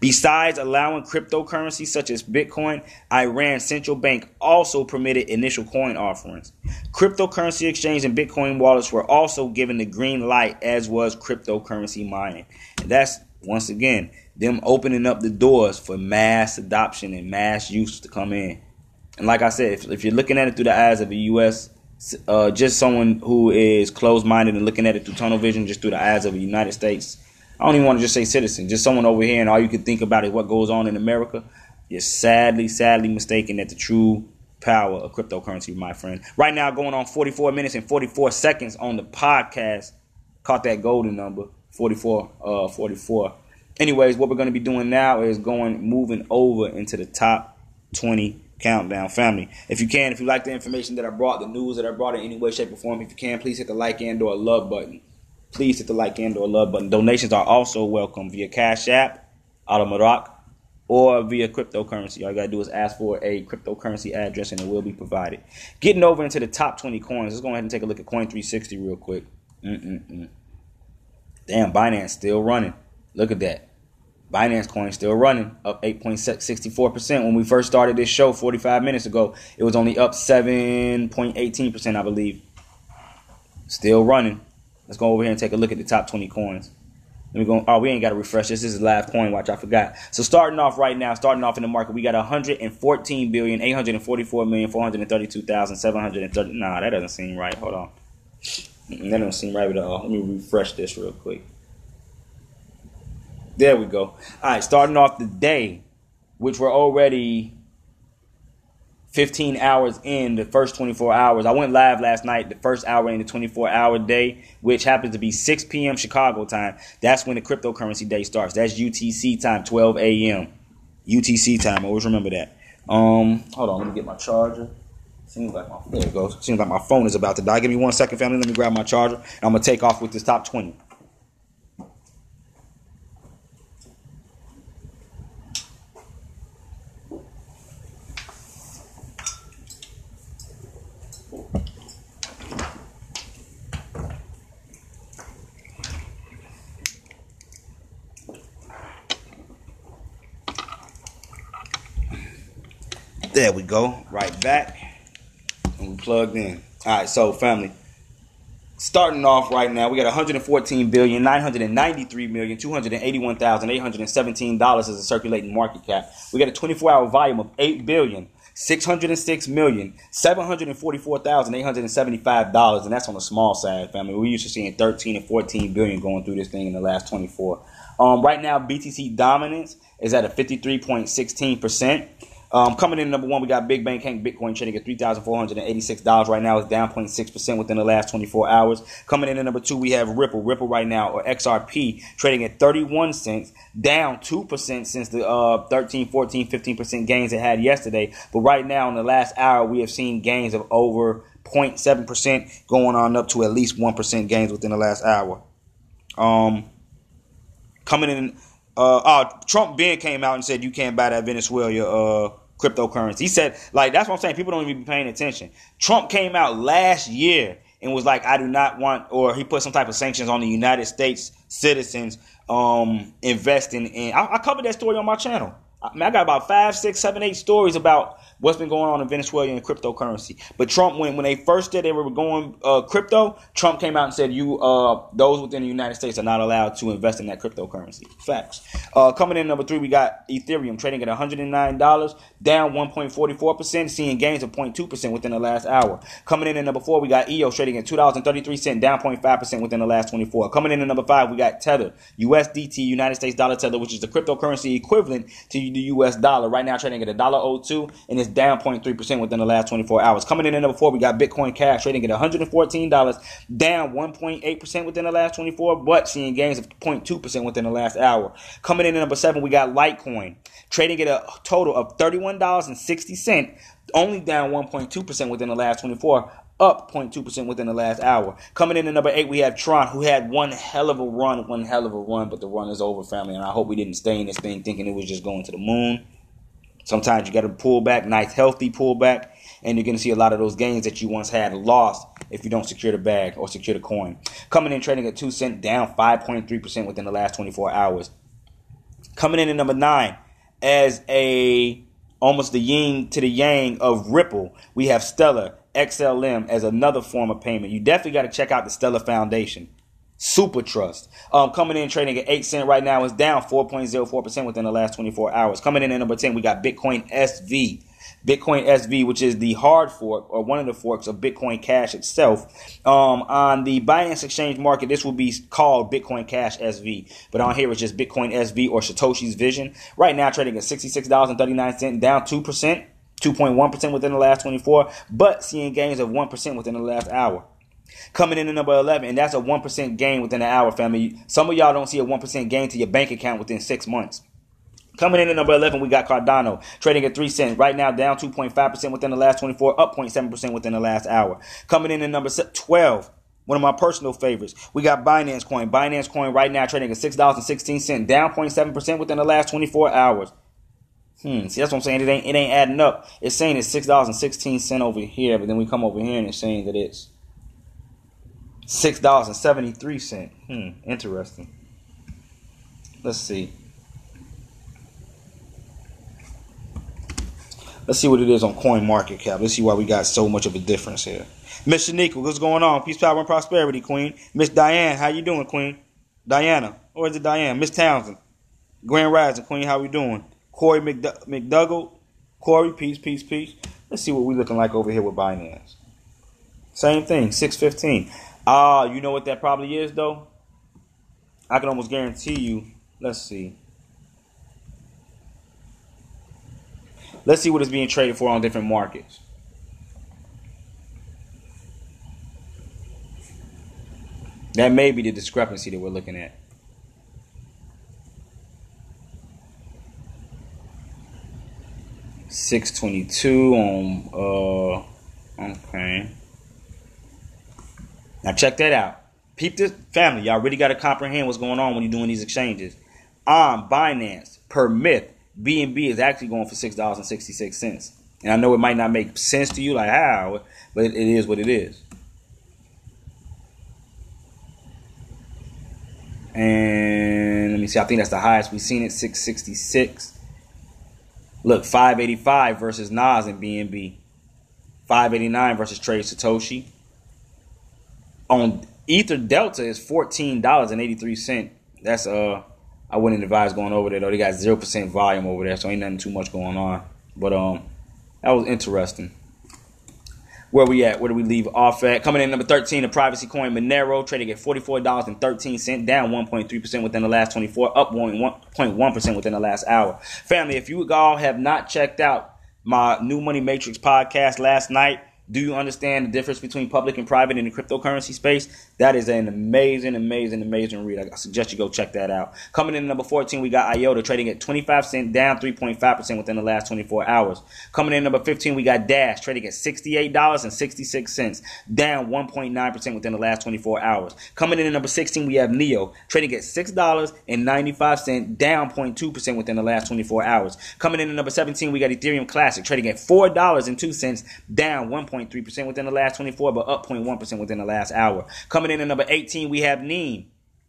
Besides allowing cryptocurrency such as Bitcoin, Iran's central bank also permitted initial coin offerings. Cryptocurrency exchange and Bitcoin wallets were also given the green light, as was cryptocurrency mining. And that's once again them opening up the doors for mass adoption and mass use to come in. And like I said, if, if you're looking at it through the eyes of the U.S., uh, just someone who is closed minded and looking at it through tunnel vision, just through the eyes of the United States. I don't even want to just say citizen, just someone over here, and all you can think about is what goes on in America. You're sadly, sadly mistaken that the true power of cryptocurrency, my friend. Right now, going on 44 minutes and 44 seconds on the podcast. Caught that golden number, 44, uh, 44. Anyways, what we're going to be doing now is going, moving over into the top 20 countdown family. If you can, if you like the information that I brought, the news that I brought in any way, shape, or form, if you can, please hit the like and or love button. Please hit the like and or love button. Donations are also welcome via Cash App, Automaroc, or via cryptocurrency. All you gotta do is ask for a cryptocurrency address and it will be provided. Getting over into the top 20 coins, let's go ahead and take a look at Coin 360 real quick. Mm-mm-mm. Damn, Binance still running. Look at that. Binance coin still running, up 8.64%. When we first started this show 45 minutes ago, it was only up 7.18%, I believe. Still running. Let's go over here and take a look at the top 20 coins. Let me go. Oh, we ain't got to refresh this. This is live coin watch. I forgot. So starting off right now, starting off in the market, we got 114 billion, 844 million, 432,730. Nah, that doesn't seem right. Hold on. That doesn't seem right at all. Let me refresh this real quick. There we go. All right, starting off the day, which we're already 15 hours in the first 24 hours. I went live last night, the first hour in the 24 hour day, which happens to be 6 p.m. Chicago time. That's when the cryptocurrency day starts. That's UTC time, 12 a.m. UTC time. Always remember that. Um, hold on, let me get my charger. Seems like my there it goes. Seems like my phone is about to die. Give me one second, family. Let me grab my charger, and I'm gonna take off with this top 20. There we go. Right back. And we plugged in. All right, so family. Starting off right now, we got 114 billion, 993 million, 281,817 dollars as a circulating market cap. We got a 24-hour volume of 8 billion, 606 million, 744,875 dollars, and that's on the small side, family. We used to seeing 13 and 14 billion going through this thing in the last 24. Um, right now, BTC dominance is at a 53.16 percent. Um, coming in number one, we got Big Bank Hank Bitcoin trading at $3,486 right now. It's down 0.6% within the last 24 hours. Coming in at number two, we have Ripple. Ripple right now, or XRP, trading at 31 cents, down 2% since the uh, 13, 14, 15% gains it had yesterday. But right now, in the last hour, we have seen gains of over 0.7% going on up to at least 1% gains within the last hour. Um, coming in uh, uh, Trump Ben came out and said you can't buy that Venezuela uh, cryptocurrency. He said like that's what I'm saying. People don't even be paying attention. Trump came out last year and was like, I do not want, or he put some type of sanctions on the United States citizens um, investing in. I, I covered that story on my channel. I mean, I got about five, six, seven, eight stories about what's been going on in Venezuela and cryptocurrency. But Trump, when when they first said they were going uh, crypto. Trump came out and said, "You, uh, those within the United States are not allowed to invest in that cryptocurrency." Facts. Uh, coming in number three, we got Ethereum trading at one hundred and nine dollars, down one point forty four percent, seeing gains of 0.2 percent within the last hour. Coming in at number four, we got EOS trading at two dollars and thirty three cent, down 0.5 percent within the last twenty four. Coming in at number five, we got Tether, USDT, United States dollar Tether, which is the cryptocurrency equivalent to the U.S. dollar. Right now, trading at a dollar oh and it's down 0.3% within the last 24 hours. Coming in at number four, we got Bitcoin Cash trading at $114, down 1.8% within the last 24, but seeing gains of 0.2% within the last hour. Coming in at number seven, we got Litecoin trading at a total of $31.60, only down 1.2% within the last 24 up 0.2% within the last hour. Coming in at number eight, we have Tron, who had one hell of a run, one hell of a run, but the run is over, family. And I hope we didn't stay in this thing thinking it was just going to the moon. Sometimes you got to pull back, nice, healthy pullback, and you're going to see a lot of those gains that you once had lost if you don't secure the bag or secure the coin. Coming in trading at 2 cent, down 5.3% within the last 24 hours. Coming in at number 9 as a almost the yin to the yang of Ripple, we have Stellar XLM as another form of payment. You definitely got to check out the Stellar Foundation. Super Trust. Um, coming in trading at 8 cent right now is down 4.04% within the last 24 hours. Coming in at number 10, we got Bitcoin SV Bitcoin SV, which is the hard fork or one of the forks of Bitcoin Cash itself. Um, on the Binance Exchange market, this will be called Bitcoin Cash SV, but on here it's just Bitcoin SV or Satoshi's Vision. Right now, trading at $66.39, down 2%. 2.1% within the last 24, but seeing gains of 1% within the last hour. Coming in at number 11, and that's a 1% gain within an hour, family. Some of y'all don't see a 1% gain to your bank account within six months. Coming in at number 11, we got Cardano trading at 3 cents. Right now, down 2.5% within the last 24, up 0.7% within the last hour. Coming in at number 12, one of my personal favorites. We got Binance Coin. Binance Coin right now trading at $6.16, down 0.7% within the last 24 hours. Hmm. See, that's what I'm saying. It ain't it ain't adding up. It's saying it's six dollars and sixteen cent over here, but then we come over here and it's saying that it's six dollars and seventy three cent. Hmm. Interesting. Let's see. Let's see what it is on Coin Market Cap. Let's see why we got so much of a difference here. Miss Shanika, what's going on? Peace, power, and prosperity, Queen. Miss Diane, how you doing, Queen? Diana, or is it Diane? Miss Townsend, Grand Rising, Queen, how we doing? Corey McDou- McDougall. Corey, peace, peace, peace. Let's see what we looking like over here with Binance. Same thing, 615. Ah, you know what that probably is though? I can almost guarantee you. Let's see. Let's see what is being traded for on different markets. That may be the discrepancy that we're looking at. 622 on uh okay. Now check that out. Peep this family. Y'all really got to comprehend what's going on when you're doing these exchanges. On Binance per myth, BNB is actually going for six dollars and sixty six cents. And I know it might not make sense to you, like how, but it is what it is. And let me see. I think that's the highest we've seen it, six sixty six. Look, 585 versus Nas and BNB. 589 versus Trade Satoshi. On Ether Delta is $14.83. That's uh I wouldn't advise going over there though. They got 0% volume over there, so ain't nothing too much going on. But um that was interesting where we at? Where do we leave off at? Coming in number 13, the privacy coin Monero, trading at $44.13, down 1.3% within the last 24, up 1.1% within the last hour. Family, if you all have not checked out my New Money Matrix podcast last night, do you understand the difference between public and private in the cryptocurrency space? That is an amazing, amazing, amazing read. I suggest you go check that out. Coming in number 14, we got IOTA trading at 25 cents, down 3.5% within the last 24 hours. Coming in number 15, we got Dash trading at $68.66, down 1.9% within the last 24 hours. Coming in at number 16, we have NEO trading at $6.95, down 0.2% within the last 24 hours. Coming in at number 17, we got Ethereum Classic trading at $4.02, down 1. 0.3% within the last 24, but up 0.1% within the last hour. Coming in at number 18, we have NEM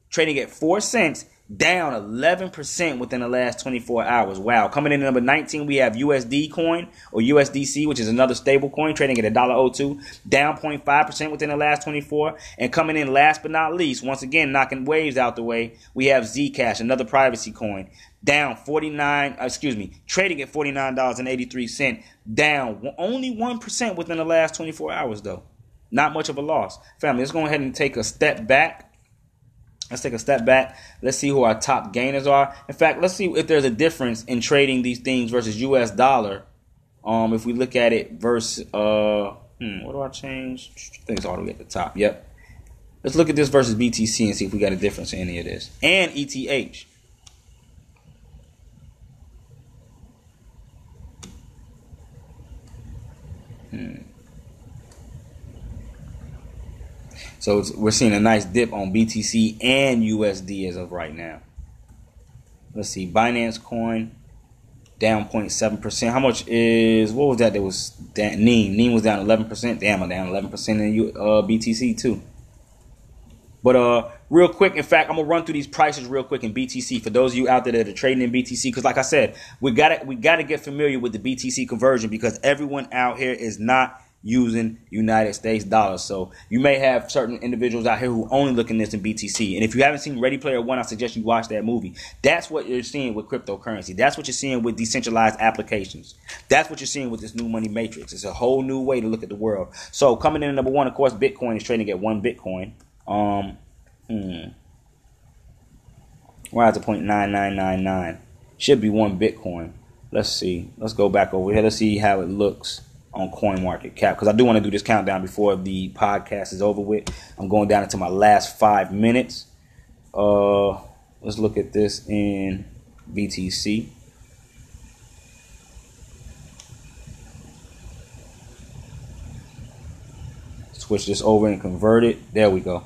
trading at 4 cents, down 11% within the last 24 hours. Wow. Coming in at number 19, we have USD coin or USDC, which is another stable coin trading at $1.02, down 0.5% within the last 24. And coming in last but not least, once again, knocking waves out the way, we have Zcash, another privacy coin, down 49, uh, excuse me, trading at $49.83, down only 1% within the last 24 hours, though. Not much of a loss. Family, let's go ahead and take a step back. Let's take a step back. Let's see who our top gainers are. In fact, let's see if there's a difference in trading these things versus US dollar. Um, if we look at it versus, uh, hmm, what do I change? It's all the way at the top. Yep. Let's look at this versus BTC and see if we got a difference in any of this. And ETH. Hmm. So we're seeing a nice dip on BTC and USD as of right now. Let's see, Binance Coin down 0.7%. How much is what was that? That was that NEM. NEM was down 11%. Damn, I'm down 11% in uh, BTC too. But uh, real quick, in fact, I'm gonna run through these prices real quick in BTC for those of you out there that are trading in BTC. Because, like I said, we gotta we gotta get familiar with the BTC conversion because everyone out here is not using United States dollars. So you may have certain individuals out here who only look looking this in BTC. And if you haven't seen Ready Player One, I suggest you watch that movie. That's what you're seeing with cryptocurrency. That's what you're seeing with decentralized applications. That's what you're seeing with this new money matrix. It's a whole new way to look at the world. So coming in at number one, of course, Bitcoin is trading at one Bitcoin. Um, hmm. Why is it point nine nine nine nine? Should be one Bitcoin. Let's see. Let's go back over here. Let's see how it looks on coin market cap because i do want to do this countdown before the podcast is over with. I'm going down into my last five minutes. Uh let's look at this in btc switch this over and convert it. There we go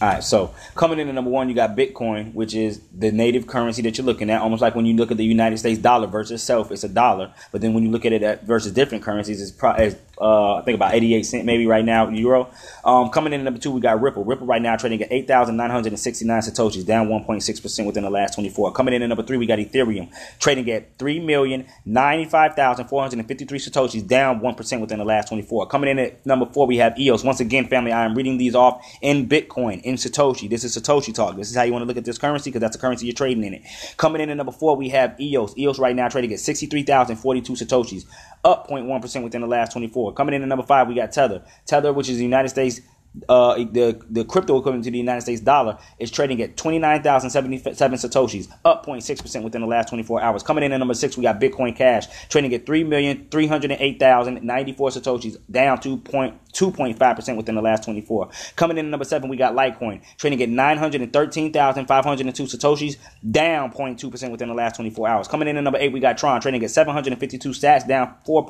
all right, so coming in at number one, you got Bitcoin, which is the native currency that you're looking at. Almost like when you look at the United States dollar versus itself, it's a dollar. But then when you look at it at versus different currencies, it's, pro- it's uh, I think about 88 cent maybe right now euro. Um, coming in number two, we got Ripple. Ripple right now trading at 8,969 satoshis, down 1.6 percent within the last 24. Coming in at number three, we got Ethereum trading at 3,095,453 satoshis, down one percent within the last 24. Coming in at number four, we have EOS. Once again, family, I am reading these off in Bitcoin in Satoshi. This is Satoshi talk. This is how you want to look at this currency because that's the currency you're trading in it. Coming in at number four, we have EOS. EOS right now trading at 63,042 Satoshis, up 0.1% within the last 24. Coming in at number five, we got Tether. Tether, which is the United States uh, the the crypto equivalent to the United States dollar is trading at 29,077 satoshis, up 0.6% within the last 24 hours. Coming in at number six, we got Bitcoin Cash trading at 3,308,094 satoshis, down 2.5% within the last 24. Coming in at number seven, we got Litecoin trading at 913,502 satoshis, down 0.2% within the last 24 hours. Coming in at number eight, we got Tron trading at 752 sats, down 4.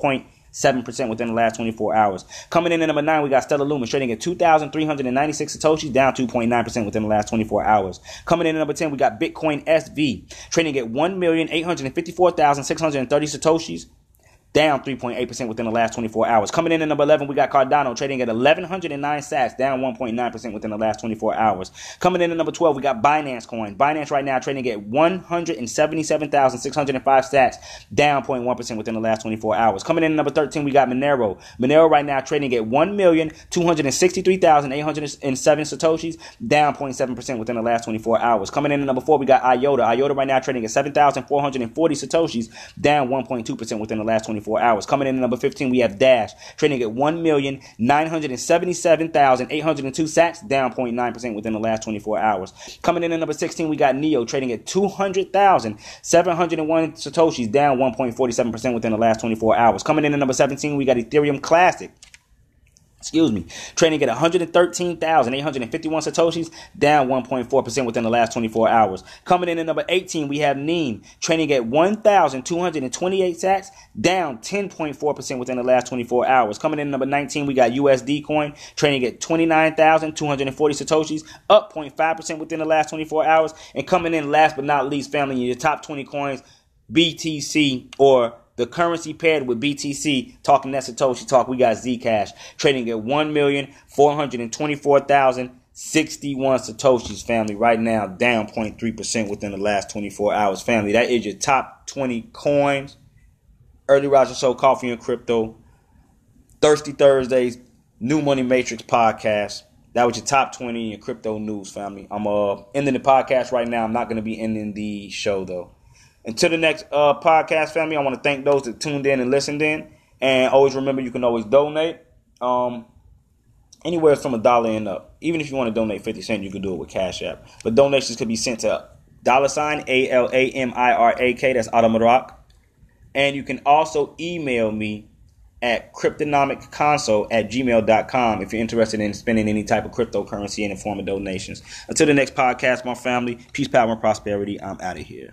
7% within the last 24 hours. Coming in at number 9, we got Stellar Lumens trading at 2,396 Satoshis, down 2.9% within the last 24 hours. Coming in at number 10, we got Bitcoin SV trading at 1,854,630 Satoshis, down 3.8% within the last 24 hours. Coming in at number 11, we got Cardano trading at 1,109 sats, down 1.9% within the last 24 hours. Coming in at number 12, we got Binance Coin. Binance right now trading at 177,605 sats, down 0.1% within the last 24 hours. Coming in at number 13, we got Monero. Monero right now trading at 1,263,807 Satoshis, down 0.7% within the last 24 hours. Coming in at number 4, we got IOTA. IOTA right now trading at 7,440 Satoshis, down 1.2% within the last 24 24 hours. Coming in at number 15, we have Dash trading at 1,977,802 sats, down 0.9% within the last 24 hours. Coming in at number 16, we got Neo trading at 200,701 Satoshis, down 1.47% within the last 24 hours. Coming in at number 17, we got Ethereum Classic excuse me, trading at 113,851 satoshis, down 1.4% within the last 24 hours. Coming in at number 18, we have NEM trading at 1,228 sats, down 10.4% within the last 24 hours. Coming in at number 19, we got USD coin trading at 29,240 satoshis, up 0.5% within the last 24 hours. And coming in last but not least, family, in your top 20 coins, BTC or the currency paired with BTC, talking that Satoshi talk, we got Zcash trading at 1,424,061 Satoshis, family, right now, down 0.3% within the last 24 hours, family. That is your top 20 coins. Early Roger Show, Coffee and Crypto, Thirsty Thursdays, New Money Matrix podcast. That was your top 20 in your crypto news, family. I'm uh ending the podcast right now. I'm not going to be ending the show, though. Until the next uh, podcast, family, I want to thank those that tuned in and listened in. And always remember, you can always donate. Um, anywhere from a dollar and up. Even if you want to donate 50 cents, you can do it with Cash App. But donations could be sent to dollar sign A L A M I R A K. That's Automarock. And you can also email me at cryptonomicconsole at gmail.com if you're interested in spending any type of cryptocurrency in the form of donations. Until the next podcast, my family, peace, power, and prosperity. I'm out of here.